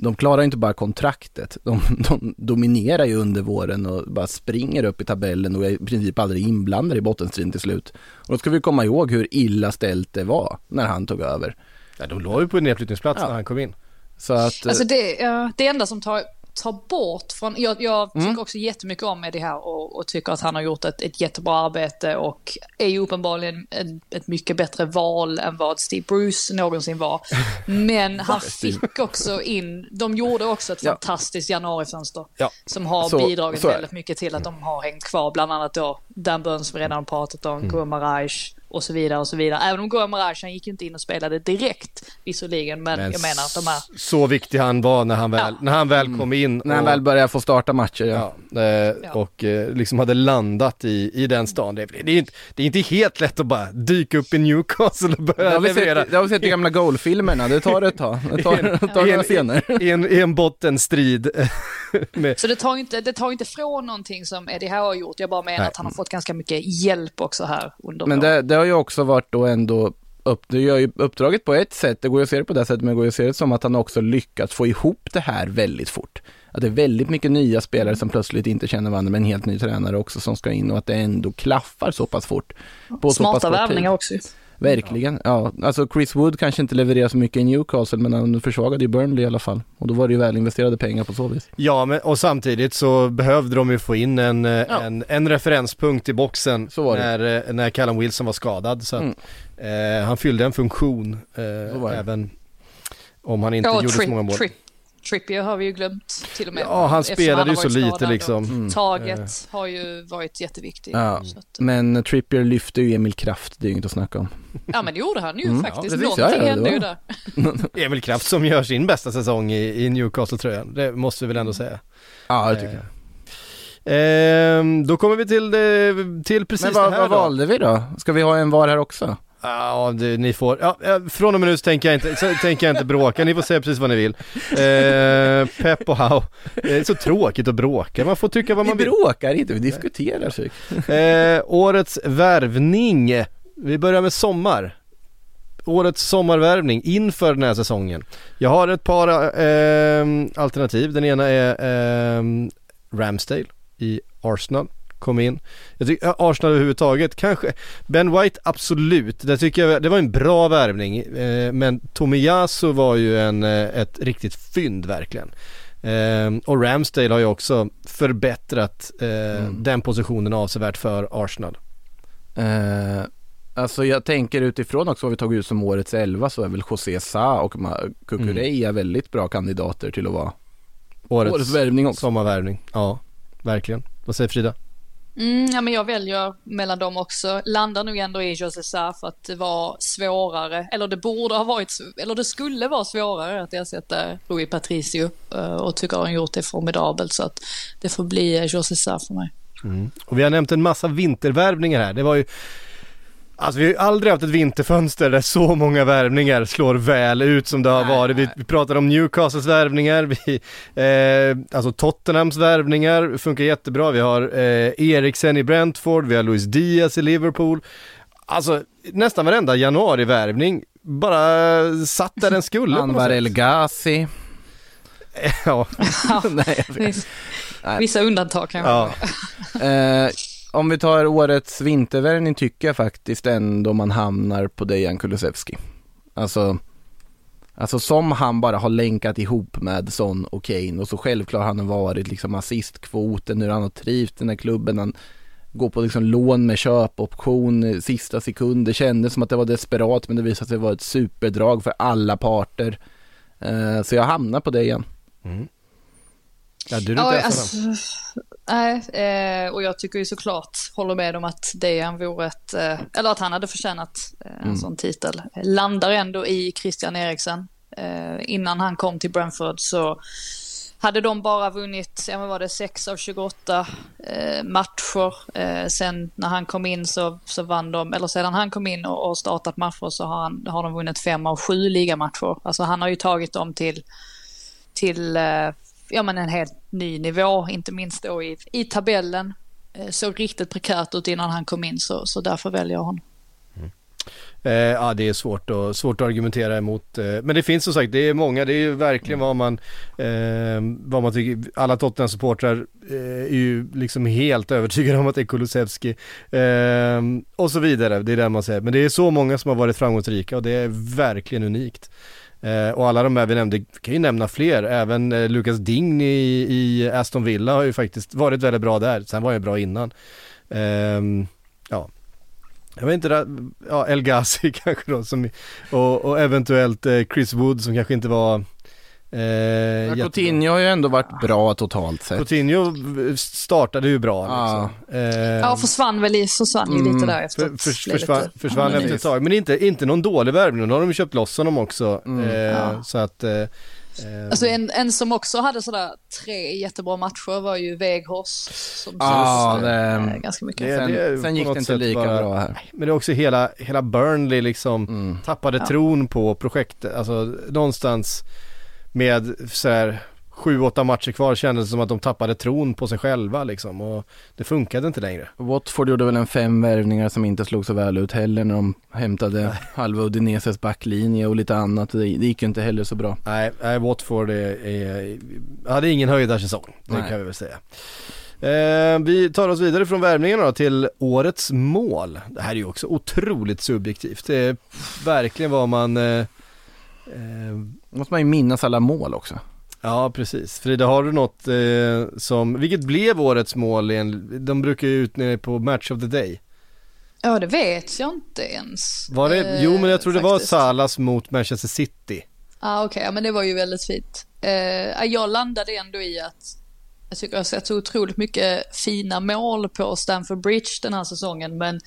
de klarar inte bara kontraktet, de, de dominerar ju under våren och bara springer upp i tabellen och är i princip aldrig inblandade i bottenstriden till slut. Och då ska vi komma ihåg hur illa ställt det var när han tog över. Ja, de låg ju på nedflyttningsplats Ja. när han kom in. Så att, Alltså det, det enda som tar, tar bort från, jag, jag Mm. tycker också jättemycket om Eddie här och, och tycker att han har gjort ett, ett jättebra arbete och är ju uppenbarligen en, ett mycket bättre val än vad Steve Bruce någonsin var. Men han fick också in, de gjorde också ett Ja. fantastiskt januarifönster Ja. som har Så- bidragit så väldigt mycket till att de har hängt kvar. Bland annat då Dan Burns som vi redan har pratat om, mm. Gumaraj och så vidare och så vidare. Även om Gumaraj han gick inte in och spelade direkt visserligen, men, Men jag menar att de här Så viktig han var när han väl, Ja. när han väl kom in. när han och- väl börjar få starta matcher, ja. Ja, eh, och eh, liksom hade landat i, i den stan. Det, är- det, är inte, det är inte helt lätt att bara dyka upp i Newcastle och Det börja har vi leverera sett, det har vi sett i gamla goalfilmerna, det tar ett tag. Det tar, det tar några en, scener. i, en, en bottenstrid. med, Så det tar inte, det tar inte från någonting som Eddie Howe har gjort. Jag bara menar Nej. att han har fått ganska mycket hjälp också här under Men det, det har ju också varit då ändå upp, det gör ju uppdraget på ett sätt, det går ju att se det på det sättet, men det går ju att se det som att han också lyckats få ihop det här väldigt fort. Att det är väldigt mycket nya spelare som plötsligt inte känner varandra, men en helt ny tränare också som ska in och att det ändå klaffar så pass fort. På så pass Smarta kort tid. värvningar också. Verkligen, ja. Alltså Chris Wood kanske inte levererar så mycket i Newcastle, men han försvagade ju Burnley i alla fall. Och då var det ju väl investerade pengar på så vis. ja, men, och samtidigt så behövde de ju få in en, eh, Ja. en, en referenspunkt i boxen Så var det. när, eh, när Callum Wilson var skadad. Så att, Mm. eh, han fyllde en funktion, eh, även om han inte Ja, gjorde så många tri- mål. tri- Trippier har vi ju glömt till och med. Ja, han spelade har ju så varit lite liksom. Mm. Taget har ju varit jätteviktigt. Ja, att, men Trippier lyfte ju Emil Kraft, det är ju inget att snacka om. ja men det gjorde han ju Mm. faktiskt. Ja, precis. Någonting Ja, ja, det hände ju där. Emil Kraft som gör sin bästa säsong i, i Newcastle-tröjan, det måste vi väl ändå säga. Ja, det tycker jag. Ehm, då kommer vi till, det, till precis Men vad, det här vad då. valde vi då? Ska vi ha en var här också? Ja, det, ni får, ja, från och med nu så tänker jag inte, så tänker jag inte bråka, ni får säga precis vad ni vill. Eh, Pep och How, det är så tråkigt att bråka, man får tycka vad Vi man vill. bråkar inte, vi diskuterar. Eh, årets värvning, vi börjar med sommar. Årets sommarvärvning inför den här säsongen. Jag har ett par eh, alternativ, den ena är eh, Ramsdale i Arsenal kom in. Jag tycker Arsenal överhuvudtaget kanske, Ben White absolut, det tycker jag, det var en bra värvning eh, men Tomiyasu var ju en, eh, ett riktigt fynd verkligen. Eh, och Ramsdale har ju också förbättrat eh, den positionen avsevärt för Arsenal. Eh, alltså jag tänker utifrån också vad vi tagit ut som årets elva så är väl José Sa och Kukureya väldigt bra kandidater till att vara Årets, årets värvning också. sommarvärvning. Ja, verkligen. Vad säger Frida? Mm, ja, men jag väljer mellan dem också. Landar nog ändå i José Sá för att det var svårare, eller det borde ha varit, eller det skulle vara svårare att ersätta Rui Patricio eh, och tycker han gjort det formidabelt så att det får bli eh, José Sá för mig. Mm. Och vi har nämnt en massa vintervärvningar här. Det var ju Alltså vi har ju aldrig haft ett vinterfönster där så många värvningar slår väl ut som det har Nej, varit. Vi, vi pratar om Newcastles värvningar, vi, eh, alltså Tottenhams värvningar funkar jättebra. Vi har eh, Eriksen i Brentford, vi har Luis Diaz i Liverpool. Alltså nästan varenda januarivärvning bara satt där den skulle. Anwar. El Ghazi. Ja, Nej, jag vet. Nej. Vissa undantag kan jag ja. Om vi tar årets vintervärvning tycker jag faktiskt ändå man hamnar på Dejan Kulusevski. Alltså, alltså som han bara har länkat ihop med Son och Kane och så självklart han har varit liksom assistkvoten, hur han har trivt den här klubben. Han går på liksom lån med köpoption sista sekund. Det kändes som att det var desperat men det visade sig vara ett superdrag för alla parter. Eh, så jag hamnar på det igen. ja du är Ja, inte ensam. alltså, nej, eh, och jag tycker ju såklart, håller med om att Dejan vore ett, eh, eller att han hade förtjänat eh, en sån titel. Landar ändå i Christian Eriksen. Innan han kom till Brentford så hade de bara vunnit, ja men var det 6 av 28 eh, matcher. Eh, sen när han kom in så, så vann de, eller sedan han kom in och, och startat matcher så har, han, har de vunnit 5 av 7 ligamatcher. Alltså han har ju tagit dem till, till eh, ja, men en helt ny nivå, inte minst då i, i tabellen. Eh, såg riktigt prekärt ut innan han kom in så, så därför väljer jag honom. Mm. Eh, ja det är svårt, och, svårt att argumentera emot. Eh, men det finns som sagt, det är många, det är ju verkligen vad man, eh, vad man tycker, alla Tottenham-supportrar eh, är ju liksom helt övertygade om att det är Kulusevski. Eh, och så vidare, det är det man säger. Men det är så många som har varit framgångsrika och det är verkligen unikt. Eh, och alla de här vi nämnde, vi kan ju nämna fler, även eh, Lucas Digny i, i Aston Villa har ju faktiskt varit väldigt bra där, sen var han ju bra innan. Eh, ja, jag vet inte, ja El Ghazi kanske då som, och, och eventuellt eh, Chris Wood som kanske inte var eh, jättebra. Coutinho har ju ändå varit bra totalt sett. Coutinho startade ju bra Ja. liksom. Eh, Ja, försvann väl i, försvann ju lite där efter för, försvann, lite- försvann Ja, efter ett tag, men inte, inte någon dålig värvning, nu har de ju köpt loss honom också. Eh, Ja. Så att eh, eh, Alltså en, en som också hade sådär tre jättebra matcher var ju Weghorst som Ja, syntes, det- eh, ganska mycket. det- Sen, det sen på gick det inte lika bara- bra här. Men det är också hela, hela Burnley liksom Mm. tappade tron på projektet, alltså någonstans med sådär sju, åtta matcher kvar kändes det som att de tappade tron på sig själva liksom och det funkade inte längre. Watford gjorde väl en fem värvningar som inte slog så väl ut heller när de hämtade halva Udineses backlinje och lite annat. Det, gick ju inte heller så bra. Nej, nej Watford är, är, hade ingen höjdarsäsong, det Nej. kan vi väl säga. Eh, vi tar oss vidare från värvningarna då till årets mål. Det här är ju också otroligt subjektivt. Det är verkligen vad man eh, eh, måste man ju minnas alla mål också. Ja precis, Frida har du något eh, som, vilket blev årets mål igen? De brukar ju ut nere på Match of the Day. Ja, det vet jag inte ens. Var det, Eh, jo men jag tror det var faktiskt. Salas mot Manchester City. Ah, Okej, ja, men det var ju väldigt fint. Eh, jag landade ändå i att jag tycker jag har sett så otroligt mycket fina mål på Stamford Bridge den här säsongen, men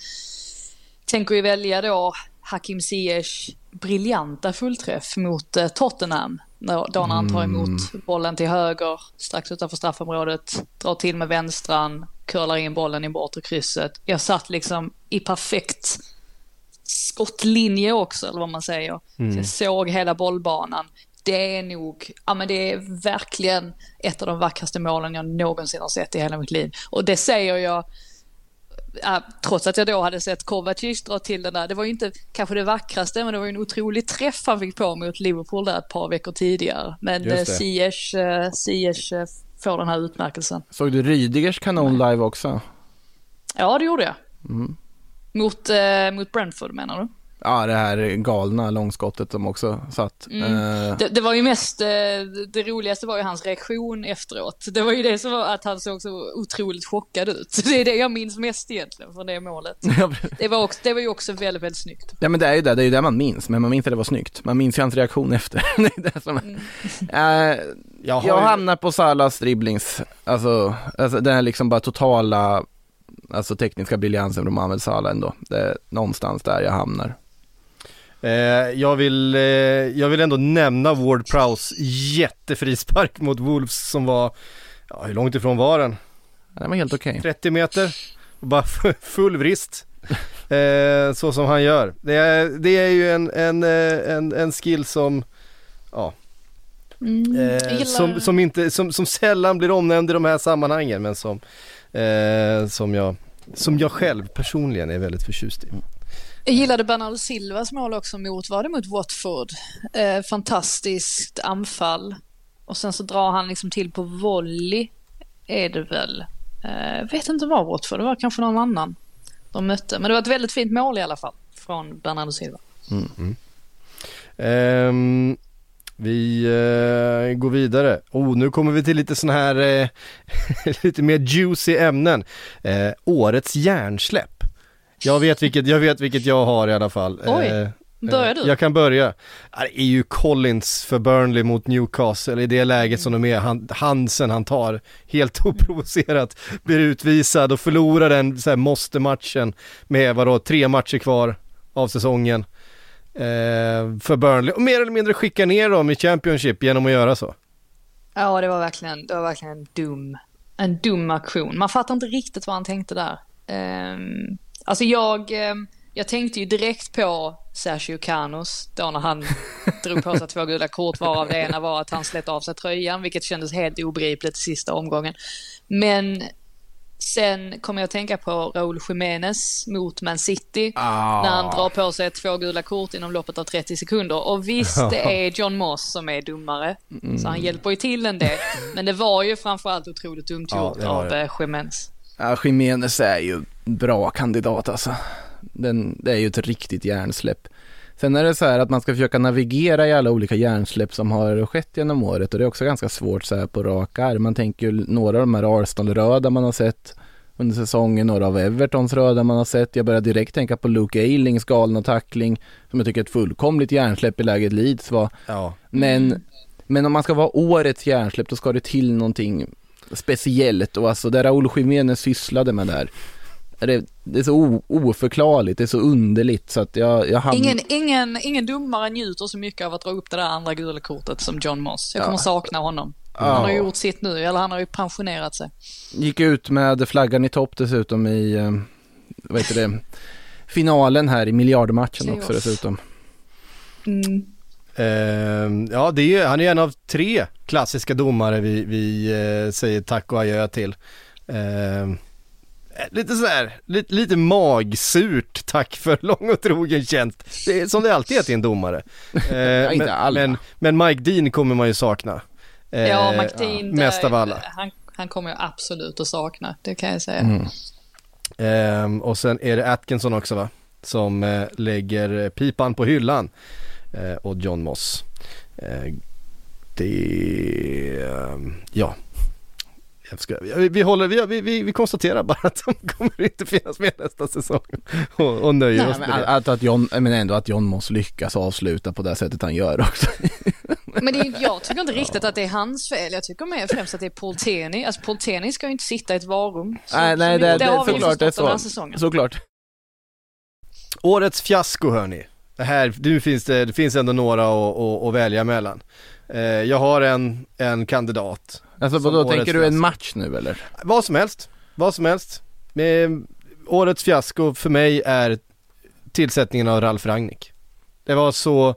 tänker ju välja då Hakim Ziyech briljanta fullträff mot eh, Tottenham. När- Då när han tar emot bollen till höger strax utanför straffområdet, drar till med vänstran, curlar in bollen i bortre krysset. Jag satt liksom i perfekt skottlinje också, eller vad man säger. Så jag såg hela bollbanan. Det är nog, ja men det är verkligen ett av de vackraste målen jag någonsin har sett i hela mitt liv. Och det säger jag, ja, trots att jag då hade sett Kovacic dra till den där. Det var ju inte kanske det vackraste, men det var ju en otrolig träff han fick på mot Liverpool där ett par veckor tidigare. Men eh. Ziyech, eh, Ziyech eh, får den här utmärkelsen. Såg du Rydigers kanon live också? Ja, det gjorde jag. Mot, eh, mot Brentford menar du? Ja, det här galna långskottet som också satt. Eh, Det, det var ju mest, eh, det roligaste var ju hans reaktion efteråt. Det var ju det som var att han såg så otroligt chockad ut. Det är det jag minns mest egentligen från det målet. Det var, också, det var ju också väldigt, väldigt snyggt. Ja men det är ju det, det är ju det man minns, men man minns att det var snyggt. Man minns ju hans reaktion efter. det är som är. Eh, Jag har jag hamnar på Salas dribblings, alltså, alltså den här liksom bara totala, alltså tekniska briljansen från Mohamed Salah ändå. Det är någonstans där jag hamnar. Eh, jag, vill, eh, jag vill ändå nämna Ward Prowse jättefrispark mot Wolves som var, ja hur långt ifrån var den? Den var helt okej. 30 meter och bara full vrist. Eh, så som han gör. Det är, det är ju en, en, en, en skill som, ja, Mm. eh, som, som, inte, som, som sällan blir omnämnd i de här sammanhangen men som, eh, som, jag, som jag själv personligen är väldigt förtjust i. Jag gillade Bernardo Silvas mål också mot, var det mot Watford? Eh, fantastiskt anfall. Och sen så drar han liksom till på volley, är det väl. Eh, jag vet inte vad Watford, det var kanske någon annan de mötte. Men det var ett väldigt fint mål i alla fall från Bernardo Silva. Mm, mm. Ehm, vi eh, går vidare. Oh, nu kommer vi till lite sådana här, eh, lite mer juicy ämnen. Eh, årets hjärnsläpp. Jag vet vilket, jag vet vilket jag har i alla fall. Oj, Eh, börjar eh, du? Jag kan börja. Ja, Det är ju Collins för Burnley mot Newcastle i det läget som de är. Han, Hansen han tar helt oprovocerat, blir utvisad och förlorar den så här måste-matchen med vadå, tre matcher kvar av säsongen eh, för Burnley och mer eller mindre skickar ner dem i Championship genom att göra så. Ja, det var verkligen, det var verkligen en dum, en dum aktion. Man fattar inte riktigt vad han tänkte där. Um, alltså jag, ehm, jag tänkte ju direkt på Sergio Canos då när han drog på sig två gula kort varav det ena var att han slet av sig tröjan, vilket kändes helt obegripligt i sista omgången. Men sen kom jag att tänka på Raúl Jiménez mot Man City när han drar på sig två gula kort inom loppet av 30 sekunder. Och visst, det är John Moss som är dummare, så han hjälper ju till en del. Men det var ju framförallt otroligt dumt Ja, gjort var av eh, Jiménez. Ja, Jiménez är ju bra kandidat alltså. Den, det är ju ett riktigt hjärnsläpp. Sen är det så här att man ska försöka navigera i alla olika hjärnsläpp som har skett genom året och det är också ganska svårt så här på rak arm. Man tänker ju några av de här Arsenal-röda man har sett under säsongen, några av Evertons röda man har sett. Jag börjar direkt tänka på Luke Aylings galna tackling som jag tycker är ett fullkomligt hjärnsläpp i läget Leeds var. Ja. Men, men om man ska vara årets hjärnsläpp då ska det till någonting speciellt och alltså det Raúl Jiménez sysslade med där. Det, det är så o, oförklarligt, det är så underligt så att jag, jag hamn... Ingen, ingen, ingen domare njuter så mycket av att dra upp det där andra gula kortet som John Moss. Jag kommer sakna honom. Han har gjort sitt nu, eller han har ju pensionerat sig. gick ut med flaggan i topp dessutom i, eh, vad heter det, finalen här i miljardmatchen också dessutom. Mm. Ehm, ja, det är, ju- han är en av tre klassiska domare vi, vi eh, säger tack och adjö till. Eh, lite sådär, lite, lite magsurt tack för lång och trogen tjänst. Det är, som det alltid är till en domare. Inte men, men, men Mike Dean kommer man ju sakna. Ehm, Ja, McDean. Mest där- av alla. Han, han kommer jag absolut att sakna, det kan jag säga. Mm. Ehm, och sen är det Atkinson också va? Som eh, lägger pipan på hyllan. Eh, och John Moss. Eh, det, ja. Jag ska, vi, vi, håller, vi, vi, vi, konstaterar bara att de kommer inte finnas med nästa säsong. Och, och nöjer Nej, oss men med det. att, att John, men ändå att John måste lyckas avsluta på det sättet han gör också. Men det är, jag tycker inte riktigt att det är hans fel. Jag tycker mer främst att det är Paul Teni. Alltså Paul Teni ska ju inte sitta i ett varum. Så, nej, nej, så det, det, det, har vi ju såklart det är förstått den här så. säsongen. Såklart. Årets fiasko hörni. Det här, nu finns det, det finns ändå några att, att, att välja mellan. Eh, jag har en, en kandidat. Alltså vadå, tänker du en match nu eller? Vad som helst, vad som helst. Men, årets fiasko för mig är tillsättningen av Ralf Rangnick. Det var så,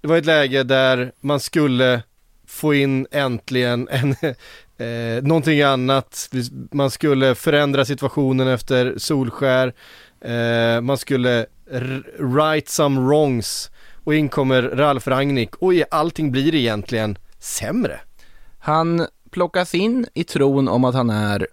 det var ett läge där man skulle få in äntligen en, eh, någonting annat. Man skulle förändra situationen efter Solskär. Eh, man skulle right some wrongs. Och in kommer Ralf Rangnick och allting blir egentligen sämre. Han plockas in i tron om att han är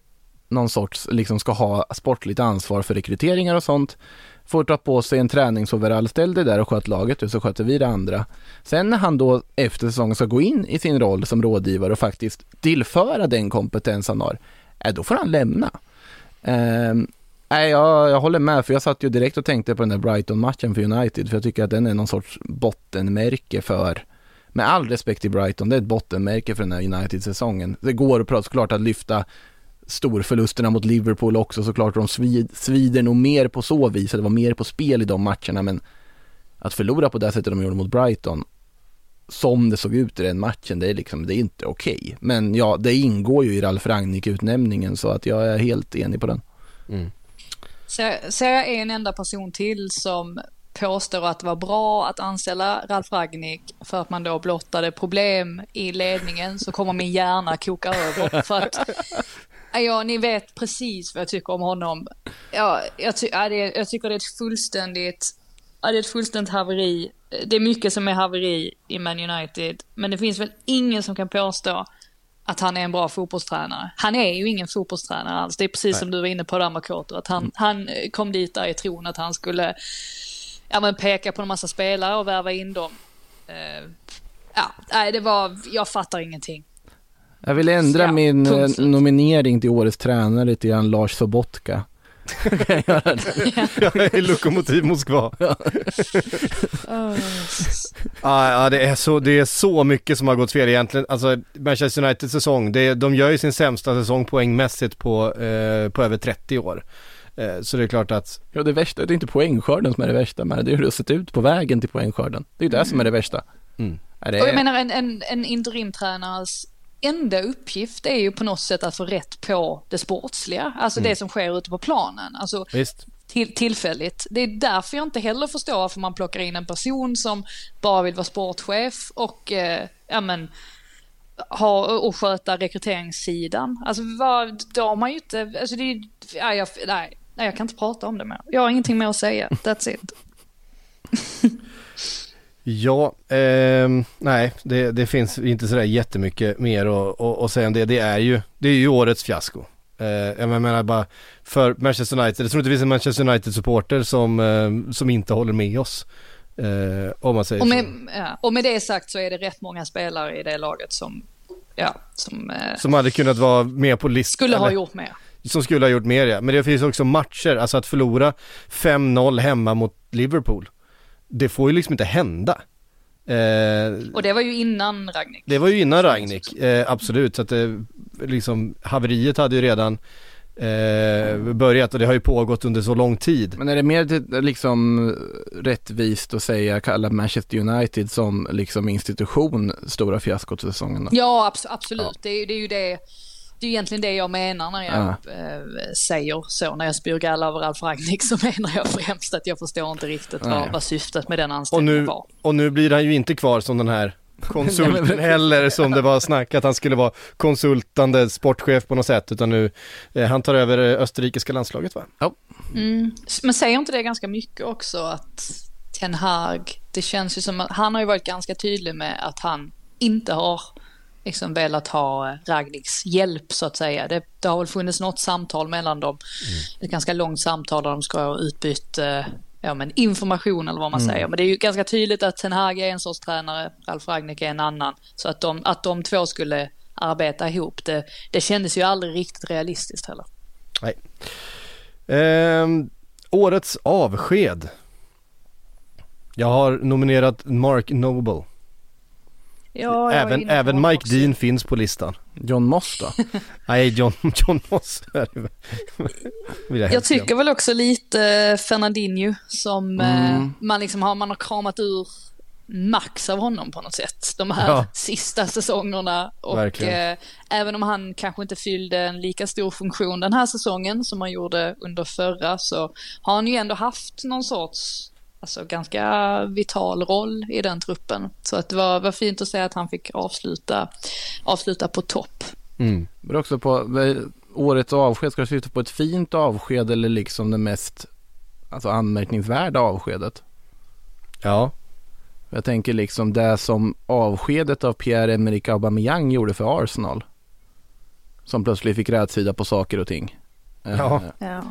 någon sorts, liksom ska ha sportligt ansvar för rekryteringar och sånt. Får ta på sig en träningsoverall, ställ dig där och sköt laget och så sköter vi det andra. Sen när han då efter säsongen ska gå in i sin roll som rådgivare och faktiskt tillföra den kompetens han har, äh, då får han lämna. Ehm, Nej, jag, jag håller med, för jag satt ju direkt och tänkte på den där Brighton-matchen för United, för jag tycker att den är någon sorts bottenmärke för, med all respekt till Brighton, det är ett bottenmärke för den här United-säsongen. Det går att prata såklart att lyfta storförlusterna mot Liverpool också såklart, de svid, svider nog mer på så vis, att det var mer på spel i de matcherna, men att förlora på det sättet de gjorde mot Brighton, som det såg ut i den matchen, det är liksom, det är inte okej. Men ja, det ingår ju i Ralf Rangnick-utnämningen, så att jag är helt enig på den. Ser, ser jag en enda person till som påstår att det var bra att anställa Ralf Ragnik för att man då blottade problem i ledningen så kommer min hjärna koka över. För att, ja, ni vet precis vad jag tycker om honom. Ja, jag, ty ja, det, jag tycker det är ett fullständigt, ja, det är ett fullständigt haveri. Det är mycket som är haveri i Man United, men det finns väl ingen som kan påstå att han är en bra fotbollstränare. Han är ju ingen fotbollstränare alls. Det är precis Nej. som du var inne på där Makoto, att han, mm. han kom dit där i tron att han skulle ja, men peka på en massa spelare och värva in dem. Uh, ja, nej, det var, jag fattar ingenting. Jag vill ändra ja, min punkt. Eh, nominering till årets tränare till Jan Lars Sobotka. jag är Lokomotiv Moskva. ja. ja, det är, så, det är så mycket som har gått fel egentligen. Alltså Manchester Uniteds säsong, det, de gör ju sin sämsta säsong poängmässigt på, eh, på över 30 år. Eh, så det är klart att... Ja det värsta, det är inte poängskörden som är det värsta, men det är hur det har sett ut på vägen till poängskörden. Det är ju det som är det värsta. Mm. Ja, det är... Och jag menar en, en, en interimtränares enda uppgift är ju på något sätt att få rätt på det sportsliga, alltså mm. det som sker ute på planen. Alltså, Visst. Till, tillfälligt. Det är därför jag inte heller förstår varför man plockar in en person som bara vill vara sportchef och eh, ja men ha och sköta rekryteringssidan. Alltså vad, då har man ju inte, alltså det, ja, jag, nej, Nej, jag kan inte prata om det mer. Jag har ingenting mer att säga. That's it. ja, eh, nej, det, det, finns inte sådär jättemycket mer att, att, att säga om det. Det är ju, det är ju årets fiasko. Eh, jag menar bara för Manchester United, jag tror inte det finns en Manchester United-supporter som, eh, som inte håller med oss. Eh, om man säger och med, så. Ja, och med det sagt så är det rätt många spelare i det laget som, ja, som... Eh, som hade kunnat vara med på listan. Skulle ha gjort mer som skulle ha gjort mer ja. Men det finns också matcher, alltså att förlora 5-0 hemma mot Liverpool. Det får ju liksom inte hända. Eh, och det var ju innan Ragnik. Det var ju innan Ragnik, eh, absolut. Så att det, liksom, haveriet hade ju redan eh, börjat och det har ju pågått under så lång tid. Men är det mer liksom rättvist att säga, kalla Manchester United som liksom institution stora fiaskot för säsongen då? Ja, abs absolut. Ja. Det, är, det är ju det det är egentligen det jag menar när jag ja. äh, säger så. När jag spyr galla över Alf Ragnik så menar jag främst att jag förstår inte riktigt vad, vad syftet med den anställningen var. Och nu blir han ju inte kvar som den här konsulten heller som det var snack att han skulle vara konsultande sportchef på något sätt utan nu eh, han tar över eh, österrikiska landslaget va? Ja. Mm. Men säger inte det ganska mycket också att Ten Hag, det känns ju som att han har ju varit ganska tydlig med att han inte har liksom velat ha eh, Ragniks hjälp så att säga. Det, det har väl funnits något samtal mellan dem. Mm. Ett ganska långt samtal där de ska ha utbytt eh, ja, men information eller vad man mm. säger. Men det är ju ganska tydligt att Ten Hag är en sorts tränare, Ralf Ragnik är en annan. Så att de, att de två skulle arbeta ihop, det, det kändes ju aldrig riktigt realistiskt heller. Nej. Eh, årets avsked. Jag har nominerat Mark Noble. Ja, även även Mike också. Dean finns på listan. John Moss då? Nej, John, John Moss jag, jag tycker väl också lite Fernandinho som eh, mm. man liksom har, man har kramat ur max av honom på något sätt. De här ja. sista säsongerna. Och eh, även om han kanske inte fyllde en lika stor funktion den här säsongen som han gjorde under förra så har han ju ändå haft någon sorts alltså, ganska vital roll i den truppen. Så att det var, var fint att se att han fick avsluta, avsluta på topp. Mm. Men också på årets avsked, ska du sluta på ett fint avsked eller liksom det mest alltså anmärkningsvärda avskedet? Ja. Jag tänker liksom det som avskedet av Pierre-Emerick Aubameyang gjorde för Arsenal. Som plötsligt fick rätsida på saker och ting. Ja. Ja.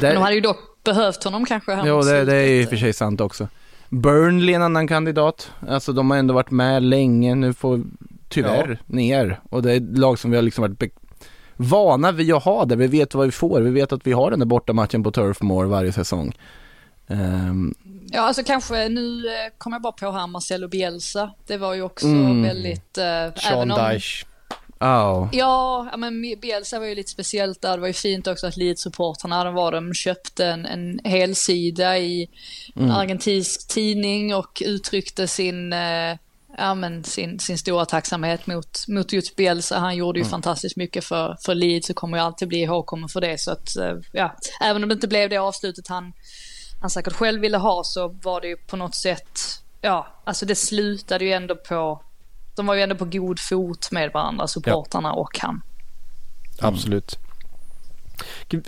Men de hade ju dock behövt honom kanske. Ja, det, det är ju i och för sig sant också. Burnley är en annan kandidat. Alltså de har ändå varit med länge. Nu får tyvärr ja. ner. Och det är ett lag som vi har liksom varit vana vid att ha det. Vi vet vad vi får. Vi vet att vi har den där bortamatchen på Turf Moor varje säsong. Um, ja, alltså kanske nu eh, kommer jag bara på här Marcelo Bielsa. Det var ju också mm. väldigt... Uh, Sean även om, Dyche. Oh. Ja, men Bielsa var ju lite speciellt där. Det var ju fint också att Leeds-supportrarna, var de köpte en, en helsida i en mm. argentinsk tidning och uttryckte sin, eh, ja, men sin, sin stora tacksamhet mot, mot just Bielsa. Han gjorde ju mm. fantastiskt mycket för, för Leeds och kommer ju alltid bli ihågkommen för det. Så att, eh, ja, även om det inte blev det avslutet han, han säkert själv ville ha så var det ju på något sätt, ja, alltså det slutade ju ändå på, de var ju ändå på god fot med varandra, supportarna ja. och han. Absolut.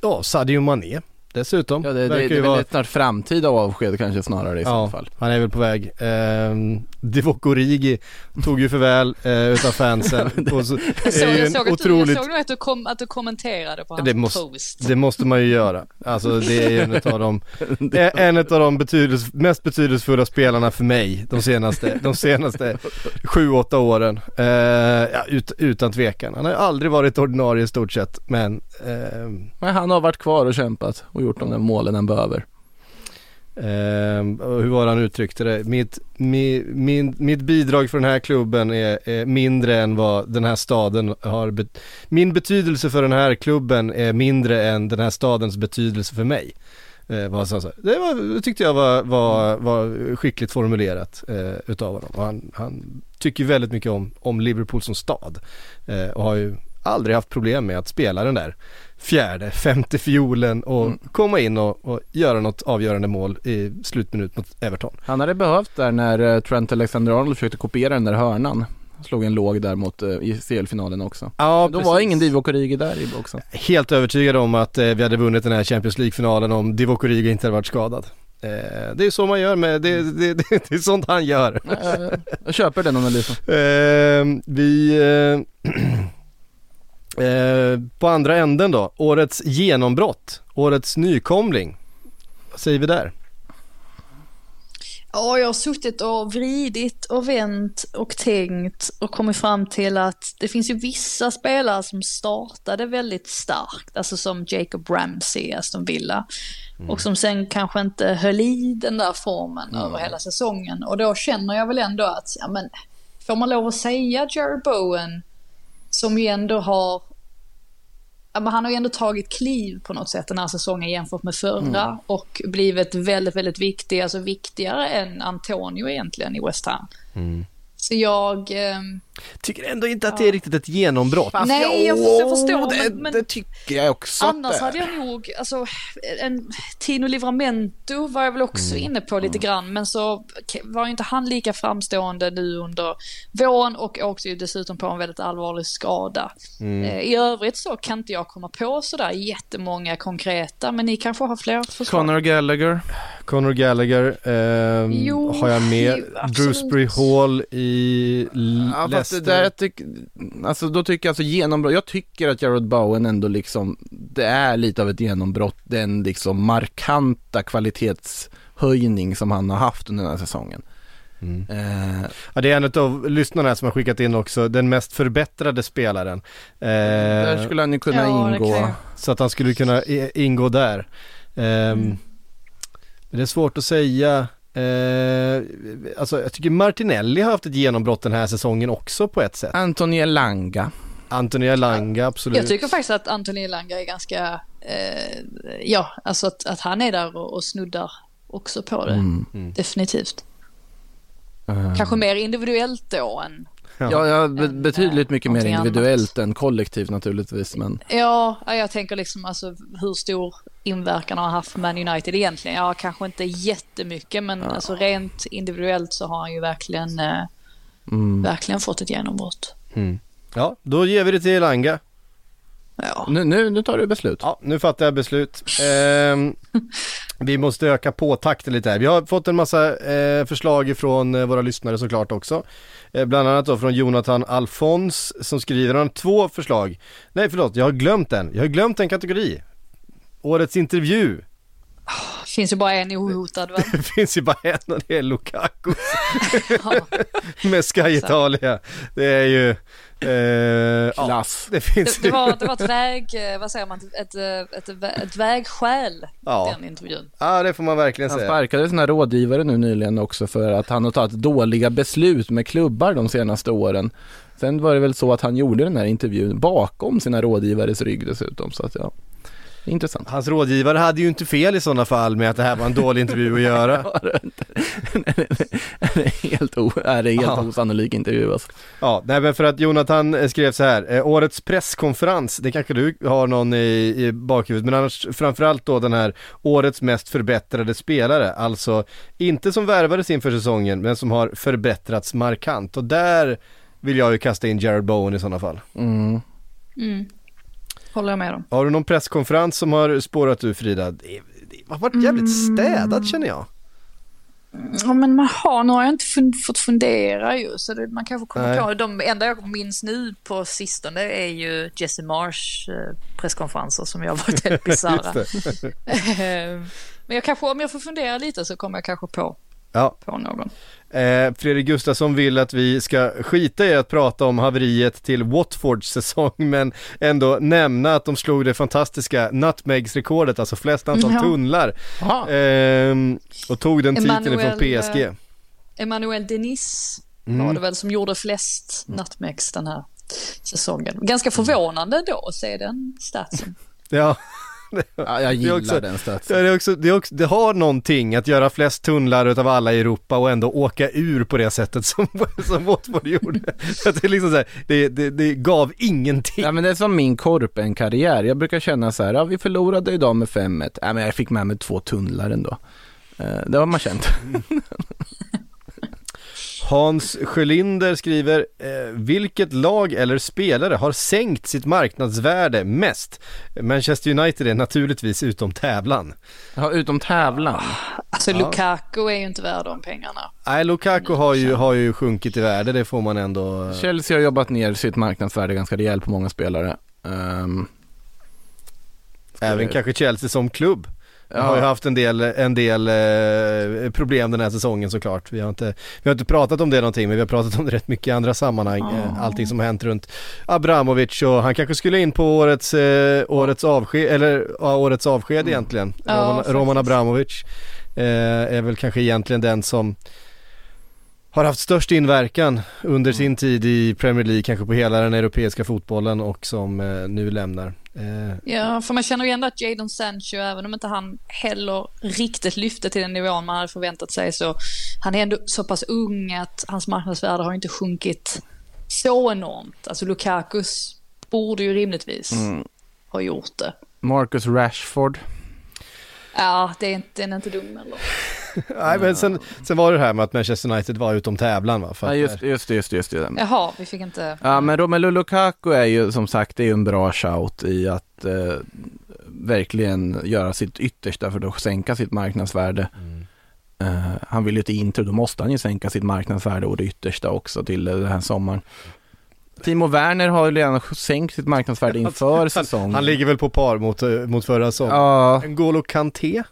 Ja, Sadio Mané dessutom. Ja, det, det, det är väl vara... ett snart framtida avsked kanske snarare i ja, så fall. han är väl på väg. Eh, Divock Origi tog ju förväl eh, utav fansen. och så, jag, såg, jag, såg otroligt... du, jag såg att du, kom, att du kommenterade på hans det måste, post. Det måste man ju göra. Alltså det är en av de, en av de betydelse, mest betydelsefulla spelarna för mig de senaste, de senaste sju, åtta åren. Eh, ja, ut, utan tvekan. Han har aldrig varit ordinarie i stort sett men eh, Men han har varit kvar och kämpat och gjort de där målen han behöver. Eh, hur var han uttryckte det? Mitt, mi, min, mitt bidrag för den här klubben är, är, mindre än vad den här staden har Bet Min betydelse för den här klubben är mindre än den här stadens betydelse för mig. Eh, vad han sa. Det, var, det tyckte jag var, var, var skickligt formulerat eh, utav honom. Och han, han tycker väldigt mycket om, om Liverpool som stad. eh, och har ju aldrig haft problem med att spela den där fjärde, femte fiolen och mm. komma in och, och, göra något avgörande mål i slutminut mot Everton. Han hade behövt där när eh, Trent Alexander-Arnold försökte kopiera den där hörnan. Slog en låg där mot uh, i CL-finalen också. Ja, Då precis. var ingen Divock Origi där i också. Helt övertygad om att uh, vi hade vunnit den här Champions League-finalen om Divock Origi inte hade varit skadad. Det är så man gör med, det, det, det, det är sånt han gör. jag köper den analysen. vi Eh, på andra änden då, årets genombrott, årets nykomling. Vad säger vi där? Ja, jag har suttit och vridit och vänt och tänkt och kommit fram till att det finns ju vissa spelare som startade väldigt starkt, alltså som Jacob Ramsey, Aston Villa. Mm. Och som sen kanske inte höll i den där formen mm. över hela säsongen. Och då känner jag väl ändå att, ja men, får man lov att säga Jerry Bowen som ju ändå har han har ju ändå tagit kliv på något sätt den här säsongen jämfört med förra mm. och blivit väldigt, väldigt viktig, alltså viktigare än Antonio egentligen i West Ham. Mm. Så jag... Eh, tycker ändå inte att det är riktigt ett genombrott. Nej, jag, jag förstår. Det, men, det tycker jag också. Annars hade jag nog, alltså, en Tino Livramento var jag väl också mm. inne på lite mm. grann, men så var ju inte han lika framstående nu under våren och åkte ju dessutom på en väldigt allvarlig skada. Mm. Eh, I övrigt så kan inte jag komma på sådär jättemånga konkreta, men ni kanske har fler förslag. Conor Gallagher. Conor Gallagher eh, jo, har jag med. Drewsbury Hall i ja, Leicester. Det där tyck, alltså då tycker jag alltså genombrott, jag tycker att Jared Bowen ändå liksom, det är lite av ett genombrott, den liksom markanta kvalitetshöjning som han har haft under den här säsongen. Mm. Eh, ja, det är en av lyssnarna som har skickat in också, den mest förbättrade spelaren. Eh, där skulle han ju kunna ja, ingå. Så att han skulle kunna ingå där. Eh, mm. Det är svårt att säga. Eh, alltså jag tycker Martinelli har haft ett genombrott den här säsongen också på ett sätt. Anthony Elanga. Anthony Elanga, absolut. Jag tycker faktiskt att Anthony Elanga är ganska, eh, ja, alltså att, att, han är där och, och snuddar också på det. Mm. mm. Definitivt. Uh. Kanske mer individuellt då än Ja, ja betydligt mycket mer individuellt annat. än kollektivt naturligtvis. Men... Ja, jag tänker liksom alltså hur stor inverkan har haft Man United egentligen? Ja, kanske inte jättemycket, men ja. alltså rent individuellt så har han ju verkligen, eh, mm. verkligen fått ett genombrott. Mm. Ja, då ger vi det till Elanga. Ja. Nu, nu, nu tar du beslut. Ja, nu fattar jag beslut. Eh, vi måste öka på takten lite här. Vi har fått en massa eh, förslag ifrån eh, våra lyssnare såklart också. Eh, bland annat då från Jonathan Alfons som skriver, han har två förslag. Nej förlåt, jag har glömt en. Jag har glömt en kategori. Årets intervju. Oh, finns ju bara en ohotad va? det finns ju bara en och det är Lukaku. Med Sky Italia. Det är ju Eh, Klass. Ja, det, finns det, det, var, det var ett väg, eh, vad säger man, ett, ett, ett, ett vägskäl, ja. den intervjun. Ja, det får man verkligen han säga. Han sparkade sina rådgivare nu nyligen också för att han har tagit dåliga beslut med klubbar de senaste åren. Sen var det väl så att han gjorde den här intervjun bakom sina rådgivares rygg dessutom, så att ja. Intressant. Hans rådgivare hade ju inte fel i sådana fall med att det här var en dålig intervju att göra. det är helt, o, är det är helt Ja. osannolik intervju alltså. Ja, nej men för att Jonathan eh, skrev så här, eh, årets presskonferens, det kanske du har någon i, i bakhuvudet, men annars framförallt då den här årets mest förbättrade spelare, alltså inte som värvades inför säsongen, men som har förbättrats markant och där vill jag ju kasta in Jared Bowen i sådana fall. Mm. Mm. Håller jag med om. Har du någon presskonferens som har spårat ur Frida? Det, det har varit jävligt städat känner jag. Ja men man har, nu har jag inte fun- fått fundera ju så det, man kanske kommer Nej. på, de enda jag minns nu på sistone är ju Jesse Marsh eh, presskonferenser som jag varit helt bisarra. Eh, men jag kanske, om jag får fundera lite så kommer jag kanske på, Ja, på någon. Eh, Fredrik Gustafsson vill att vi ska skita i att prata om haveriet till Watfords säsong men ändå nämna att de slog det fantastiska nutmegs-rekordet, alltså flest antal Ja. tunnlar ehm, och tog den titeln Emmanuel, PSG. eh, Emmanuel Denis Mm. var det väl som gjorde flest nutmegs den här säsongen. Ganska förvånande då att se den statsen. Ja, Ja, jag gillar också- den det, är också, det, är också, det har någonting att göra flest tunnlar utav alla i Europa och ändå åka ur på det sättet som, som Watford gjorde. Att det, liksom så här, det, det, det gav ingenting. Ja men det är som min Korpen-karriär. Jag brukar känna så här, ja vi förlorade idag med 5-1. Ja men jag fick med mig två tunnlar ändå. Eh, Det har man känt. Hans Sjölinder skriver, eh, vilket lag eller spelare har sänkt sitt marknadsvärde mest? Manchester United är naturligtvis utom tävlan. Ja, utom tävlan. Alltså Ja. Lukaku är ju inte värd de pengarna. Nej, Lukaku har ju, har ju sjunkit i värde, det får man ändå... Chelsea har jobbat ner sitt marknadsvärde ganska rejält på många spelare. Ehm, Även kanske Chelsea som klubb. Ja. Har ju haft en del, en del eh, problem den här säsongen såklart. Vi har, inte, vi har inte pratat om det någonting men vi har pratat om det rätt mycket i andra sammanhang. Eh, allting som har hänt runt Abramovic och han kanske skulle in på årets, eh, årets avsked, eller ja, årets avsked egentligen. Ja, Roman. Roman Abramovic eh, är väl kanske egentligen den som har haft störst inverkan under sin tid i Premier League, kanske på hela den europeiska fotbollen och som eh, nu lämnar. Eh, Ja, för man känner ju ändå att Jadon Sancho, även om inte han heller riktigt lyfte till den nivån man hade förväntat sig, så han är ändå så pass ung att hans marknadsvärde har inte sjunkit så enormt. Alltså Lukakus borde ju rimligtvis ha gjort det. Marcus Rashford. Ja, det är inte, den är inte dum eller? Nej men sen, sen var det här med att Manchester United var utom tävlan va? För Ja just, just det, just det, just det. Jaha, vi fick inte... Ja men Romelu Lukaku är ju som sagt det är ju en bra shout i att eh, verkligen göra sitt yttersta för att sänka sitt marknadsvärde. Eh, han vill ju till Inter, då måste han ju sänka sitt marknadsvärde och det yttersta också till eh, den här sommaren. Timo Werner har ju redan sänkt sitt marknadsvärde inför säsongen. Han ligger väl på par mot, eh, mot förra säsongen. Ja, N'Golo Kanté?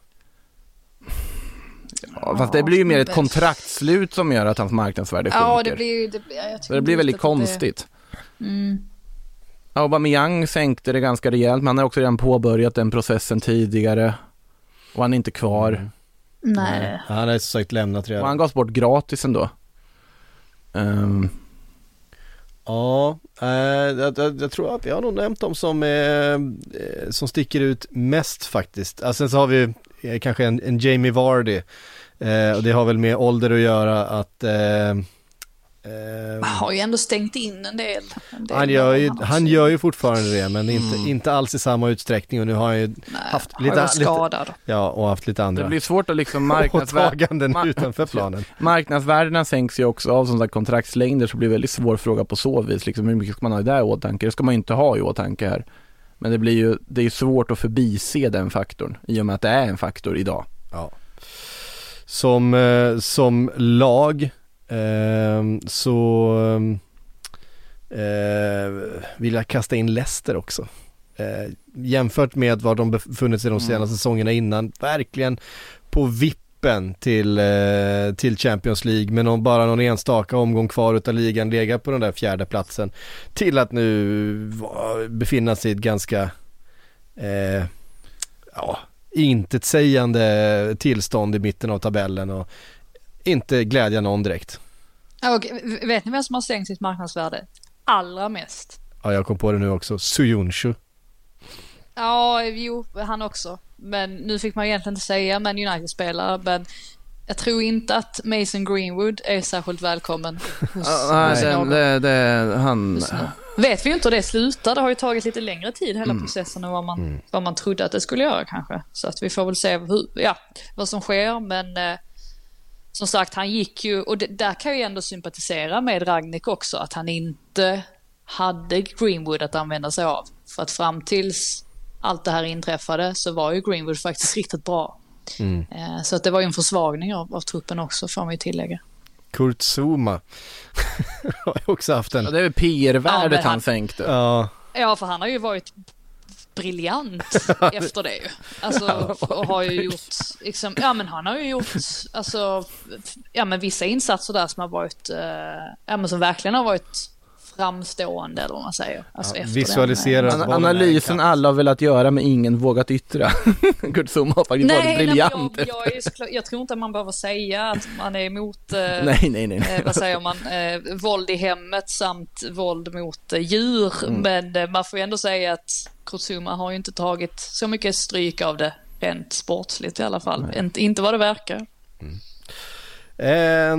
Ja, fast det blir ju mer ett kontraktslut som gör att hans marknadsvärde sjunker. Ja, det blir ju... Det, blir- jag tycker det blir väldigt det- konstigt. Mm. Aubameyang sänkte det ganska rejält, men han har också redan påbörjat den processen tidigare. Och han är inte kvar. Nej. Han har sagt lämnat Och redan. han gavs bort gratis ändå. Ehm, Ja, eh, jag, jag, jag tror att vi har nog nämnt dem som, eh, eh, som sticker ut mest faktiskt. Alltså, sen så har vi kanske en, en Jamie Vardy. Eh, och det har väl med ålder att göra att eh, eh, Har ju ändå stängt in en del. En del han, gör ju, han gör ju fortfarande det men inte, inte alls i samma utsträckning och nu har han ju Nej, haft har lite, varit lite, skadad. ja, och haft lite andra det blir svårt att liksom marknadsvärde... åtaganden ma- utanför planen. Marknadsvärdena sänks ju också av som sagt kontraktslängder så blir det väldigt svår fråga på så vis. Liksom, hur mycket ska man ha i det i åtanke? Det ska man ju inte ha i åtanke här. Men det blir ju, det är svårt att förbise den faktorn i och med att det är en faktor idag. Ja. Som, eh, som lag ehm, så eh, vill jag kasta in Leicester också. Eh, jämfört med var de befunnit sig de senaste säsongerna innan, verkligen på vippen till, eh, till Champions League med någon, bara någon enstaka omgång kvar utav ligan legat på den där fjärde platsen till att nu befinna sig i ett ganska eh, ja, intetsägande tillstånd i mitten av tabellen och inte glädja någon direkt. Och vet ni vem som har sänkt sitt marknadsvärde allra mest? Ja, jag kom på det nu också. Suyunshu. Ja, jo, han också. Men nu fick man egentligen inte säga Man United-spelare, men jag tror inte att Mason Greenwood är särskilt välkommen hos, Nej, hos någon. det, det, han... Vet vi ju inte hur det slutar. Det har ju tagit lite längre tid hela processen än vad man, vad man trodde att det skulle göra kanske. Så att vi får väl se hur, ja, vad som sker. Men eh, som sagt, han gick ju, och det, där kan jag ju ändå sympatisera med Ragnik också, att han inte hade Greenwood att använda sig av. För att fram tills allt det här inträffade så var ju Greenwood faktiskt riktigt bra. Eh, Så att det var ju en försvagning av, av truppen också får man ju tillägga. Kurt Zuma har ju också haft Ja, en. det är väl PR-värdet Ja, han- sänkte. Ja, Ja, för han har ju varit briljant efter det ju. Alltså, och har ju gjort, liksom, ja men han har ju gjort, alltså, ja men vissa insatser där som har varit, eh, ja men som verkligen har varit framstående eller vad man säger. Alltså Ja, visualisera den, eh, analysen alla har velat göra men ingen vågat yttra. Kurt har faktiskt varit Nej, nej, men briljant. jag, jag, är såklart, jag tror inte att man behöver säga att man är emot eh, nej, nej, nej. eh, vad säger man, eh, våld i hemmet samt våld mot eh, djur. Mm. Men eh, man får ju ändå säga att Kurzuma har ju inte tagit så mycket stryk av det rent sportsligt i alla fall. Inte, inte vad det verkar. Eh,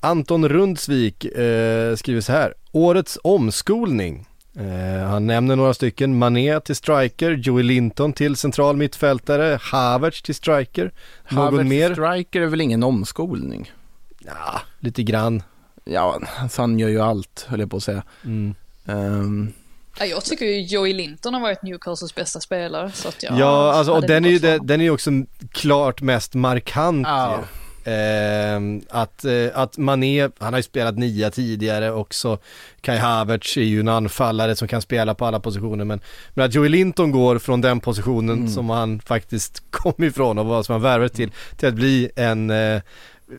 Anton Rundsvik eh, skriver så här. Årets omskolning. Eh, han nämner några stycken. Mané till striker, Joey Linton till central mittfältare, Havertz till striker. Någon Havertz mer? Striker är väl ingen omskolning? Ja, lite grann. Ja, alltså han gör ju allt, höll jag på att säga. Mm. Ehm, Ja, jag tycker ju Joey Linton har varit Newcastles bästa spelare. Så att jag Ja, alltså och den är ju den är ju också klart mest markant Ja. ju. Ehm, att, eh, att Mané, han har ju spelat nia tidigare också. Kai Havertz är ju en anfallare som kan spela på alla positioner men, men att Joey Linton går från den positionen Mm. som han faktiskt kom ifrån och vad som han värvat till, till att bli en eh,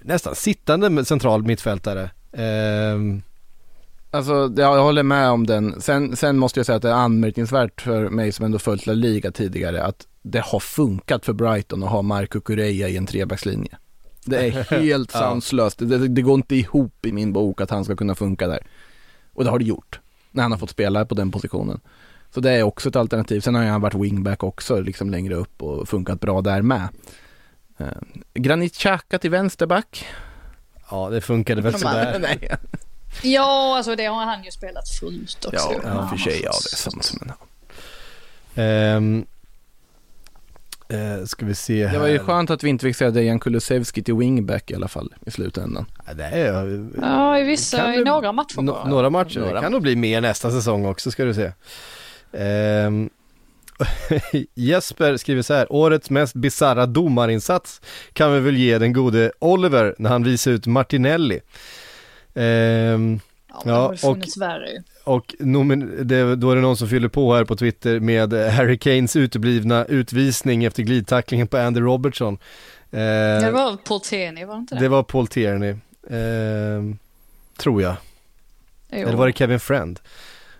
nästan sittande central mittfältare. Ehm, Alltså, ja, jag håller med om den. Sen, sen måste jag säga att det är anmärkningsvärt för mig som ändå följt La Liga tidigare att det har funkat för Brighton att ha Marco Correa i en trebackslinje. Det är helt sanslöst. Det, det går inte ihop i min bok att han ska kunna funka där. Och det har det gjort. När han har fått spela på den positionen. Så det är också ett alternativ. Sen har han varit wingback också, liksom längre upp och funkat bra där med. Eh, Granit Xhaka till vänsterback. ja det funkade väl sådär. Nej. Ja, alltså det har han ju spelat förut också. Ja, ja, för sig, ja det är sant. Men, ja. Ehm, eh, ska vi se här. Det var ju skönt att vi inte fick säga Dejan Kulusevski till wingback i alla fall i slutändan. Ja, det är, Ja, i vissa, i några matcher Nå- bara. några matcher, Några. det kan nog bli mer nästa säsong också ska du se. Ehm, Jesper skriver så här, årets mest bizarra domarinsats kan vi väl ge den gode Oliver när han visar ut Martinelli. Ehm, Ja, det värre ju. och nomin- det, då är det någon som fyller på här på Twitter med Harry Kanes uteblivna utvisning efter glidtacklingen på Andy Robertson. Ehm, Det var Porteni, var det inte det? det var Paul Tierney, ehm, tror jag. Jo. Eller var det Kevin Friend?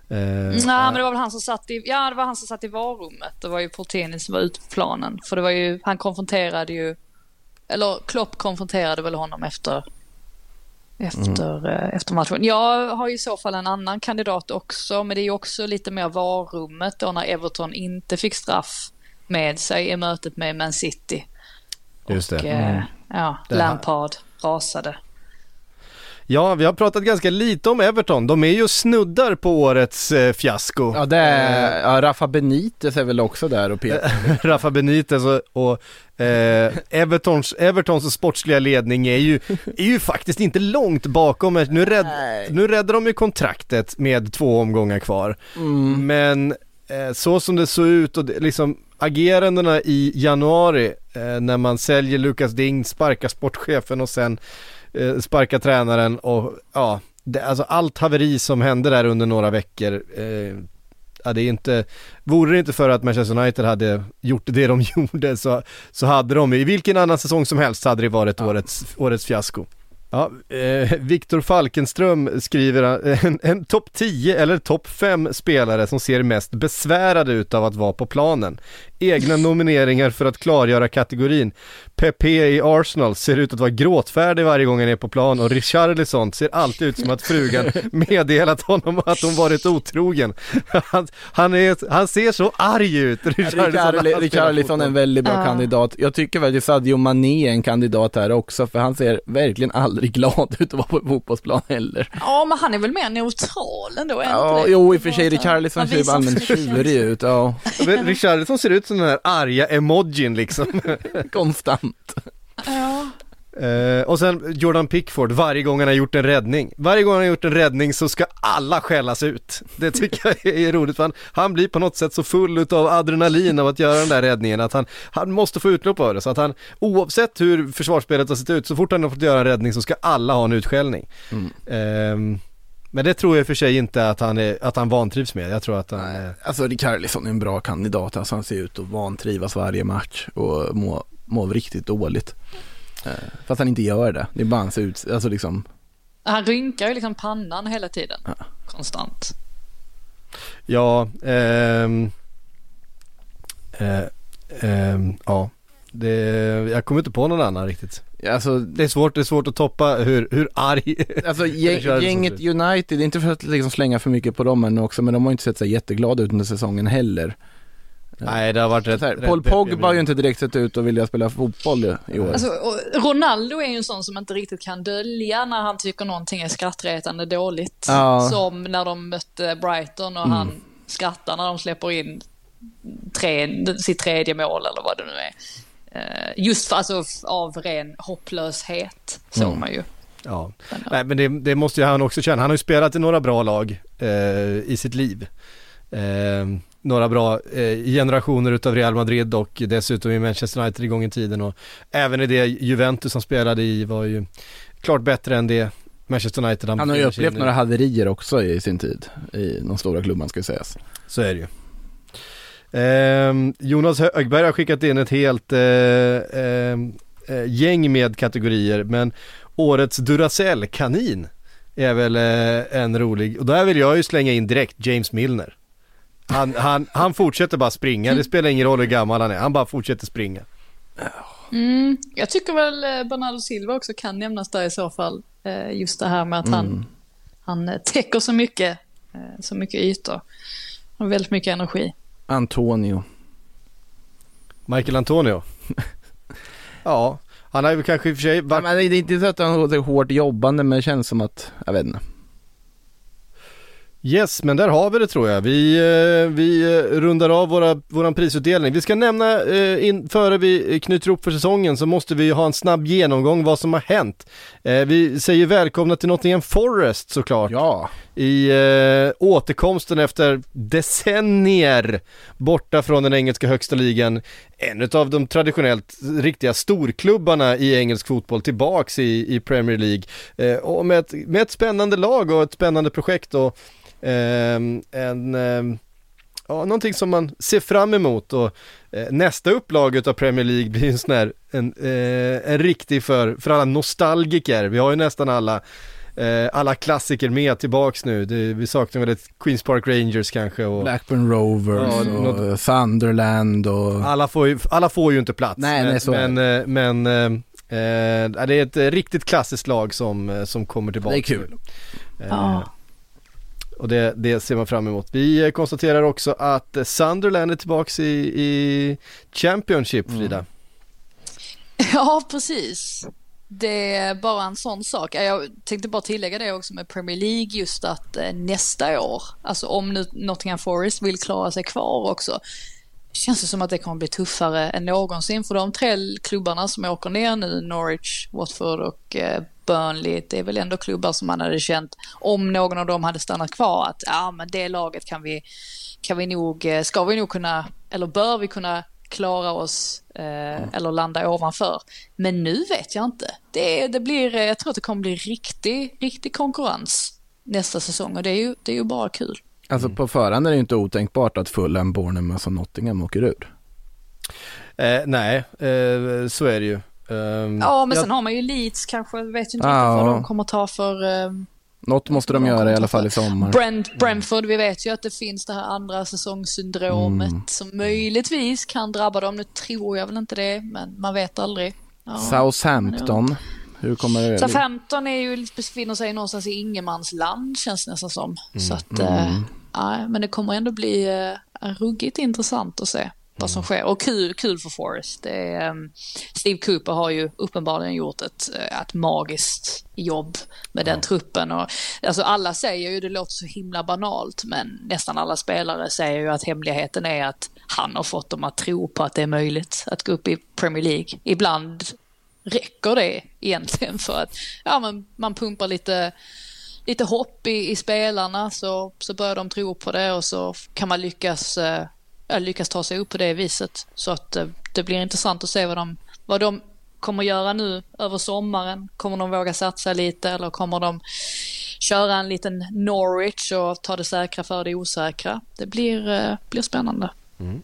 Ehm, Nej, men det var väl han som satt i, ja det var han som satt i varummet. Det var ju Porteni som var ute på planen. För det var ju, han konfronterade ju, eller Klopp konfronterade väl honom efter, efter, eh, efter matchen. Jag har ju i så fall en annan kandidat också, men det är ju också lite mer varummet då när Everton inte fick straff med sig i mötet med Man City. Just det. Och, eh, ja, Det Lampard rasade. Ja, vi har pratat ganska lite om Everton. De är ju snuddar på årets eh, fiasko. Ja, det är, ja, Rafa Benitez är väl också där och petar. Rafa Benitez och, och eh, Evertons, Evertons sportsliga ledning är ju, är ju faktiskt inte långt bakom. Nu, rädd, nu räddar de ju kontraktet med två omgångar kvar. Mm. Men eh, så som det såg ut och det, liksom agerandena i januari eh, när man säljer Lukas Ding, sparkar sportchefen och sen eh, sparkar tränaren och ja, det, alltså allt haveri som hände där under några veckor eh, Ja, det är inte, vore det inte för att Manchester United hade gjort det de gjorde så, så hade de, i vilken annan säsong som helst hade det varit årets, årets fiasko. Ja, eh, Viktor Falkenström skriver eh, en, en topp 10 eller topp 5 spelare som ser mest besvärade ut av att vara på planen. Egna nomineringar för att klargöra kategorin. Pepe i Arsenal ser ut att vara gråtfärdig varje gång han är på plan och Richarlison ser alltid ut som att frugan meddelat honom att hon varit otrogen. Han, han, är, han ser så arg ut, Richarlison. är en väldigt bra Ja. kandidat. Jag tycker väl att Sadio Mané är en kandidat här också, för han ser verkligen aldrig glad ut att vara på fotbollsplan heller. Ja, men han är väl mer neutral ändå? Ja, jo i och för sig, Richarlison ser ju allmänt tjurig ut, ja, Richarlison ser ut som den här arga emojin liksom. konstant. Ja. Eh, och sen Jordan Pickford, varje gång han har gjort en räddning. Varje gång han har gjort en räddning så ska alla skällas ut. Det tycker jag är roligt för han, han blir på något sätt så full utav adrenalin av att göra den där räddningen att han, han måste få utlopp av det. Så att han, oavsett hur försvarsspelet har sett ut, så fort han har fått göra en räddning så ska alla ha en utskällning. Ehm, men det tror jag för sig inte att han, är, att han vantrivs med. Jag tror att han... Eh, alltså Richarlison är en bra kandidat, alltså han ser ut att vantrivas varje match och må, må riktigt dåligt. Eh, Fast han inte gör det, det är bara han ser ut, alltså liksom, Han rynkar ju liksom pannan hela tiden. Konstant. Ja, ehm, eh, ehm, ja. Det, jag kommer inte på någon annan riktigt. alltså Det är svårt, det är svårt att toppa hur, hur arg Alltså gäng, Richarlison gänget United, inte för att liksom slänga för mycket på dem än också, men de har inte sett så jätteglada ut under säsongen heller. Nej det har varit rätt, här, rätt Paul Pogba har ju inte direkt sett ut att vilja spela fotboll i år. Alltså, och Ronaldo är ju en sån som inte riktigt kan dölja när han tycker någonting är skrattretande dåligt. Ja. Som när de mötte Brighton och han skrattar när de släpper in tre, sitt tredje mål eller vad det nu är. Eh, Just för, alltså, av ren hopplöshet såg man ju. Ja, nej men det, det måste ju han också känna. Han har ju spelat i några bra lag eh, i sitt liv. Eh, några bra eh, generationer utav Real Madrid och dessutom i Manchester United i gång i tiden och även i det Juventus som spelade i var ju klart bättre än det Manchester United Han har ju upplevt några haverier också i sin tid, i de stora klubbarna ska sägas. Så är det ju. Ehm, Jonas Högberg har skickat in ett helt eh, ehm, eh, gäng med kategorier men årets Duracell-kanin är väl eh, en rolig och där vill jag ju slänga in direkt James Milner. Han, han, han fortsätter bara springa, det spelar ingen roll hur gammal han är, han bara fortsätter springa. Mm, jag tycker väl Bernardo Silva också kan nämnas där i så fall. Just det här med att han, han eh, täcker så mycket, så mycket ytor. Han har väldigt mycket energi. Antonio. Michael Antonio. ja, han har ju kanske i och för sig varit men det är inte så att han är hårt jobbande men det känns som att, jag vet inte. Yes, men där har vi det tror jag. Vi, eh, vi eh, rundar av våra, våran prisutdelning. Vi ska nämna, eh, in, före vi knyter ihop för säsongen så måste vi ha en snabb genomgång vad som har hänt. Vi säger välkomna till Nottingham Forest såklart. Ja, I eh, återkomsten efter decennier borta från den engelska högsta ligan. En av de traditionellt riktiga storklubbarna i engelsk fotboll tillbaks i, i Premier League. Eh, och med ett, med ett spännande lag och ett spännande projekt och en ehm, Ja, någonting som man ser fram emot och eh, nästa upplaga av Premier League blir en sån här, en, eh, en riktig för, för alla nostalgiker. Vi har ju nästan alla, eh, alla klassiker med tillbaks nu. Det, vi saknar väl ett Queens Park Rangers kanske och Blackburn Rovers Ja, och något- Sunderland och... alla får ju, alla får ju inte plats. Nej, men, nej, så är men, eh, men eh, eh, det är ett riktigt klassiskt lag som, som kommer tillbaka. Det är kul. Eh, Ja. Och det, det ser man fram emot. Vi konstaterar också att Sunderland är tillbaks i, i Championship, Frida. Ja, precis. Det är bara en sån sak. Jag tänkte bara tillägga det också med Premier League just att eh, nästa år, alltså om nu Nottingham Forest vill klara sig kvar också, känns det som att det kommer bli tuffare än någonsin för de tre klubbarna som åker ner nu, Norwich, Watford och eh, Burnley, det är väl ändå klubbar som man hade känt om någon av dem hade stannat kvar att ja men det laget kan vi, kan vi nog, eh, ska vi nog kunna, eller bör vi kunna klara oss eh, eller landa ovanför. Men nu vet jag inte. Det, det blir, eh, jag tror att det kommer bli riktig, riktig konkurrens nästa säsong och det är ju, det är ju bara kul. Alltså på förhand är det ju inte otänkbart att Fulham, Bournemouth och Nottingham åker ur. Eh, nej, eh, så är det ju. Ehm, Ja, men jag- sen har man ju Leeds kanske, vet ju inte riktigt vad de kommer ta för... Eh, Något måste de göra i alla fall i sommar. Brent, Brentford, vi vet ju att det finns det här andra säsongssyndromet Mm. som möjligtvis kan drabba dem. Nu tror jag väl inte det, men man vet aldrig. Ja. Southampton, hur kommer det? Southampton är ju, befinner sig någonstans i ingenmansland känns det nästan som. Så att, Mm. eh, nej, men det kommer ändå bli eh, ruggigt intressant att se vad som sker. Och kul, kul för Forrest. Ehm, Steve Cooper har ju uppenbarligen gjort ett, eh, ett magiskt jobb med den truppen. Och, alltså alla säger ju, det låter så himla banalt, men nästan alla spelare säger ju att hemligheten är att han har fått dem att tro på att det är möjligt att gå upp i Premier League. Ibland räcker det egentligen för att ja, men man pumpar lite, lite hopp i, i spelarna så, så börjar de tro på det och så kan man lyckas, eh, ja, lyckas ta sig upp på det viset. Så att eh, det blir intressant att se vad de, vad de kommer göra nu över sommaren. Kommer de våga satsa lite eller kommer de köra en liten Norwich och ta det säkra för det osäkra? Det blir, eh, blir spännande. Mm.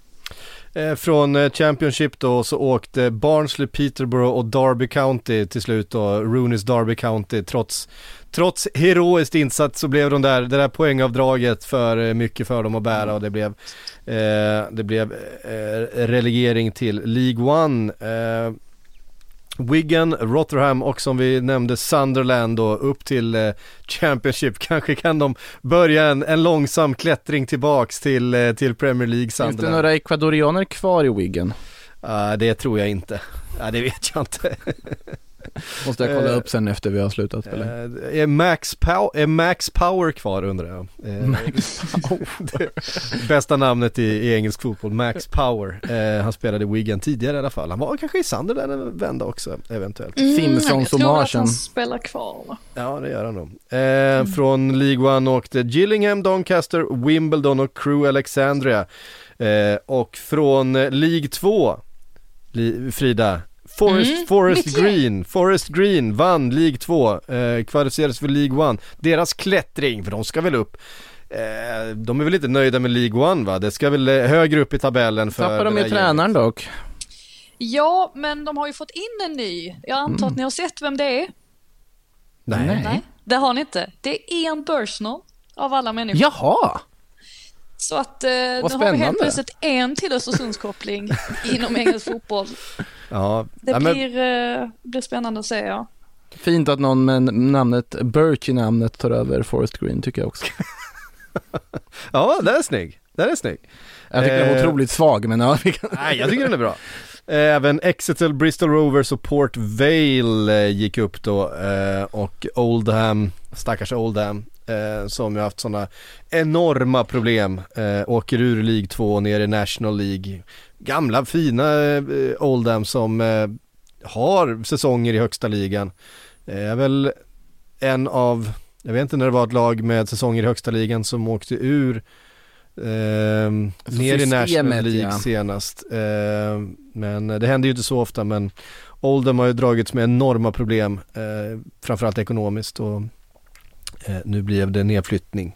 Eh, från Championship då så åkte Barnsley, Peterborough och Derby County till slut då, Rooney's Derby County trots Trots heroiskt insats så blev de där, det där poängavdraget för mycket för dem att bära och det blev det blev eh, relegering till League One eh, Wigan, Rotherham och som vi nämnde Sunderland då upp till eh, Championship. Kanske kan de börja en, en långsam klättring tillbaks till, eh, till Premier League Finns det Sunderland. några ekvadorianer kvar i Wigan? Ah, det tror jag inte. Ja, det vet jag inte. Måste jag kolla Eh, upp sen efter vi har slutat spela. Eh, är, Max Pow- är Max Power kvar undrar jag? Eh, Max det bästa namnet i, i engelsk fotboll, Max Power. Eh, han spelade i Wigan tidigare i alla fall. Han var kanske i Sunderland en vända också eventuellt. Finnsson jag tror att han spelar kvar. va? Ja, det gör han nog. Eh, Från League One åkte Gillingham, Doncaster, Wimbledon och Crew Alexandria. Eh, och från League 2, Li- Frida, Forest, Mm, Forest. Green, Forest Green vann League 2, eh, kvalificerades för League 1. Deras klättring, för de ska väl upp. Eh, de är väl inte nöjda med League 1 va? Det ska väl eh, högre upp i tabellen för Tappar de ju tränaren gänget. dock. Ja, men de har ju fått in en ny. Jag antar att ni har sett vem det är? Nej. Nej, det har ni inte. Det är Ian Bursnell av alla människor. Jaha! Så att eh, nu Vad har vi helt spännande. plötsligt en till Östersundskoppling inom engelsk fotboll. Ja, Det men, blir, eh, blir spännande att se, ja. Fint att någon med namnet Birch i namnet tar över Forest Green tycker jag också. ja, den är snygg. Den är snygg. Jag tycker den är Eh, otroligt svag men ja, vi kan... Nej, jag tycker den är bra. Även Exeter, Bristol Rovers och Port Vale eh, gick upp då eh, och Oldham, stackars Oldham, eh, som ju haft sådana enorma problem, eh, åker ur League 2 ner i National League. Gamla fina eh, Oldham som eh, har säsonger i högsta ligan. Eh, är väl en av, jag vet inte när det var ett lag med säsonger i högsta ligan som åkte ur ehm, Alltså ner i National League ja. senast. Ehm, men det händer ju inte så ofta men Oldham har ju dragits med enorma problem, eh, framförallt ekonomiskt och eh, nu blev det nedflyttning.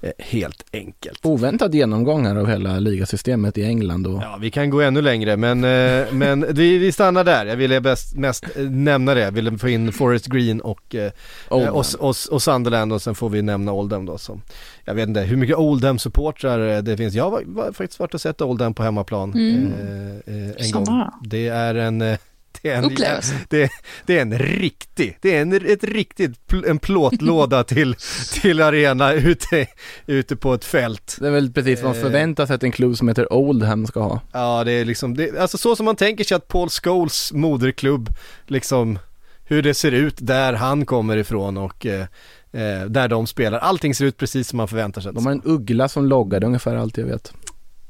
Eh, helt enkelt. Oväntad genomgång här av hela ligasystemet i England och Ja, vi kan gå ännu längre men, eh, men vi, vi stannar där. Jag ville bäst, mest eh, nämna det. Jag ville få in Forest Green och, eh, Oldham. och, och, och Sunderland och sen får vi nämna Oldham då som, jag vet inte hur mycket Oldham-supportrar eh, det finns. Jag har faktiskt varit och sett Oldham på hemmaplan eh, eh, en Samma gång. Det är en eh, det är en, det, det är en riktig, det är en, ett riktigt, en plåtlåda till, till arena ute, ute på ett fält. Det är väl precis vad man Eh. förväntar sig att en klubb som heter Oldham ska ha. Ja det är liksom, det, alltså så som man tänker sig att Paul Scholes moderklubb, liksom hur det ser ut där han kommer ifrån och eh, eh, där de spelar. Allting ser ut precis som man förväntar sig. De har en uggla som loggar, det är ungefär allt jag vet.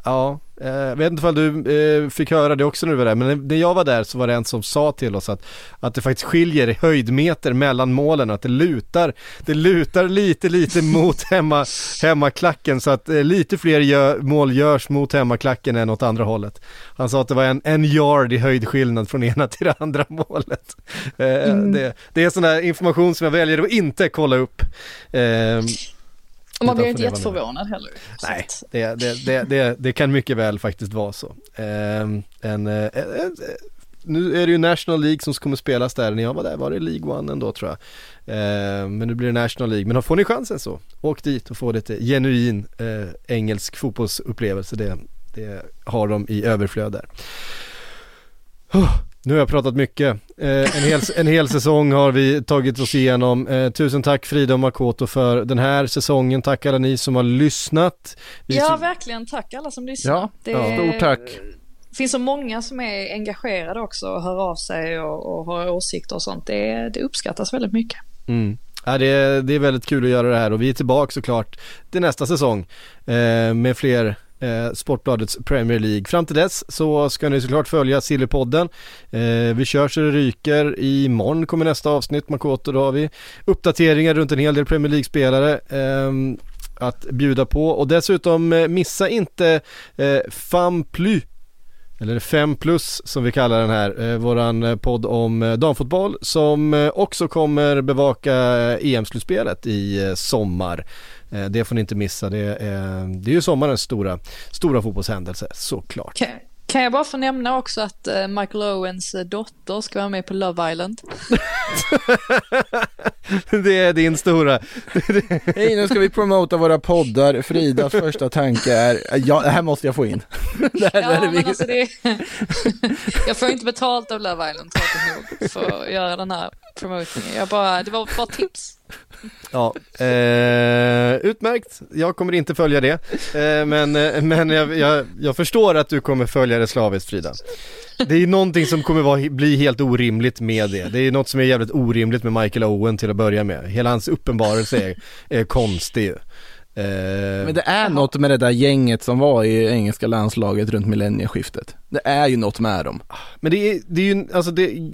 Ja, jag vet inte ifall du eh, fick höra det också när du var där, men när jag var där så var det en som sa till oss att, att det faktiskt skiljer i höjdmeter mellan målen, att det lutar, det lutar lite, lite mot hemma, hemmaklacken så att eh, lite fler gö- mål görs mot hemmaklacken än åt andra hållet. Han sa att det var en, en yard i höjdskillnad från ena till det andra målet. Eh, det, det är sån där information som jag väljer att inte kolla upp. Eh, Och man blir inte jätteförvånad heller. Nej, det, det, det, det, kan mycket väl faktiskt vara så. Ehm, en, eh, en, nu är det ju National League som kommer spelas där, när jag var där var det League One ändå tror jag. Eh, men nu blir det National League, men får ni chansen så, åk dit och få lite genuin eh, engelsk fotbollsupplevelse, det har de i överflöd där. Nu har jag pratat mycket. Eh, en, hel, en hel säsong har vi tagit oss igenom. Eh, tusen tack Frida och Makoto för den här säsongen. Tack alla ni som har lyssnat. Vi ja, verkligen. Tack alla som lyssnar. Ja, det ja. stort tack. Det finns så många som är engagerade också och hör av sig och, och har åsikter och sånt. Det, det uppskattas väldigt mycket. Mm. Ja, det, är, det är väldigt kul att göra det här och vi är tillbaka såklart till nästa säsong eh, med fler eh, Sportbladets Premier League. Fram till dess så ska ni såklart följa Sillypodden. Eh, vi kör så det ryker. Imorgon kommer nästa avsnitt, Makoto. Då har vi uppdateringar runt en hel del Premier League-spelare. Eh, att bjuda på och dessutom eh, missa inte eh, FAMPLY eller 5 plus som vi kallar den här, eh, våran podd om eh, damfotboll som eh, också kommer bevaka eh, e EM-slutspelet i eh, sommar. Eh, det får ni inte missa, det är, det är ju sommarens stora, stora fotbollshändelse såklart. Okay. Kan jag bara få nämna också att eh, Michael Owens eh, dotter ska vara med på Love Island? det är din stora. Hej, nu ska vi promota våra poddar. Fridas första tanke är, ja, det här måste jag få in. det här, ja, men alltså det jag får inte betalt av Love Island nog för att göra den här promotingen. Jag bara, det var bara tips. Ja, eh, utmärkt. Jag kommer inte följa det. Eh, men eh, men jag, jag, jag, förstår att du kommer följa det slaviskt Frida. Det är någonting som kommer vara, bli helt orimligt med det. Det är något som är jävligt orimligt med Michael Owen till att börja med. Hela hans uppenbarelse är, är konstig. Eh, men det är något med det där gänget som var i engelska landslaget runt millennieskiftet. Det är ju något med dem. Men det är, det är ju, alltså det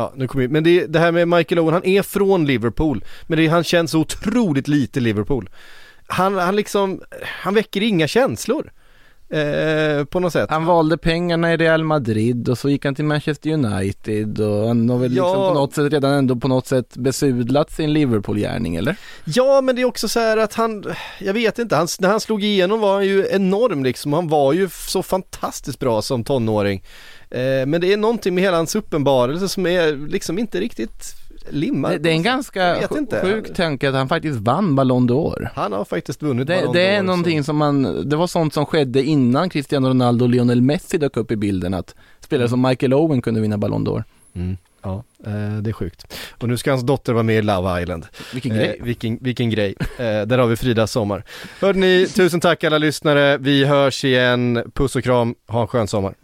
Ja, nu kommer men det, det här med Michael Owen, han är från Liverpool, men det, han känns otroligt lite Liverpool. Han, han liksom, han väcker inga känslor. Eh, på något sätt. Han valde pengarna i Real Madrid och så gick han till Manchester United och han har väl liksom ja. liksom på något sätt redan ändå på något sätt besudlat sin Liverpool-gärning eller? Ja men det är också så här att han, jag vet inte, han, när han slog igenom var han ju enorm liksom, han var ju så fantastiskt bra som tonåring. Eh, men det är någonting med hela hans uppenbarelse som är liksom inte riktigt limmad. Det, det är en ganska sjuk tanke att han faktiskt vann Ballon d'Or. Han har faktiskt vunnit det, Ballon Det är någonting så. som man, det var sånt som skedde innan Cristiano Ronaldo och Lionel Messi dök upp i bilden att spelare som Michael Owen kunde vinna Ballon d'Or. Mm. Ja, eh, det är sjukt. Och nu ska hans dotter vara med i Love Island. Vilken grej. Eh, vilken, vilken grej. Eh, där har vi Fridas sommar. Hörde ni, tusen tack alla lyssnare. Vi hörs igen. Puss och kram. Ha en skön sommar.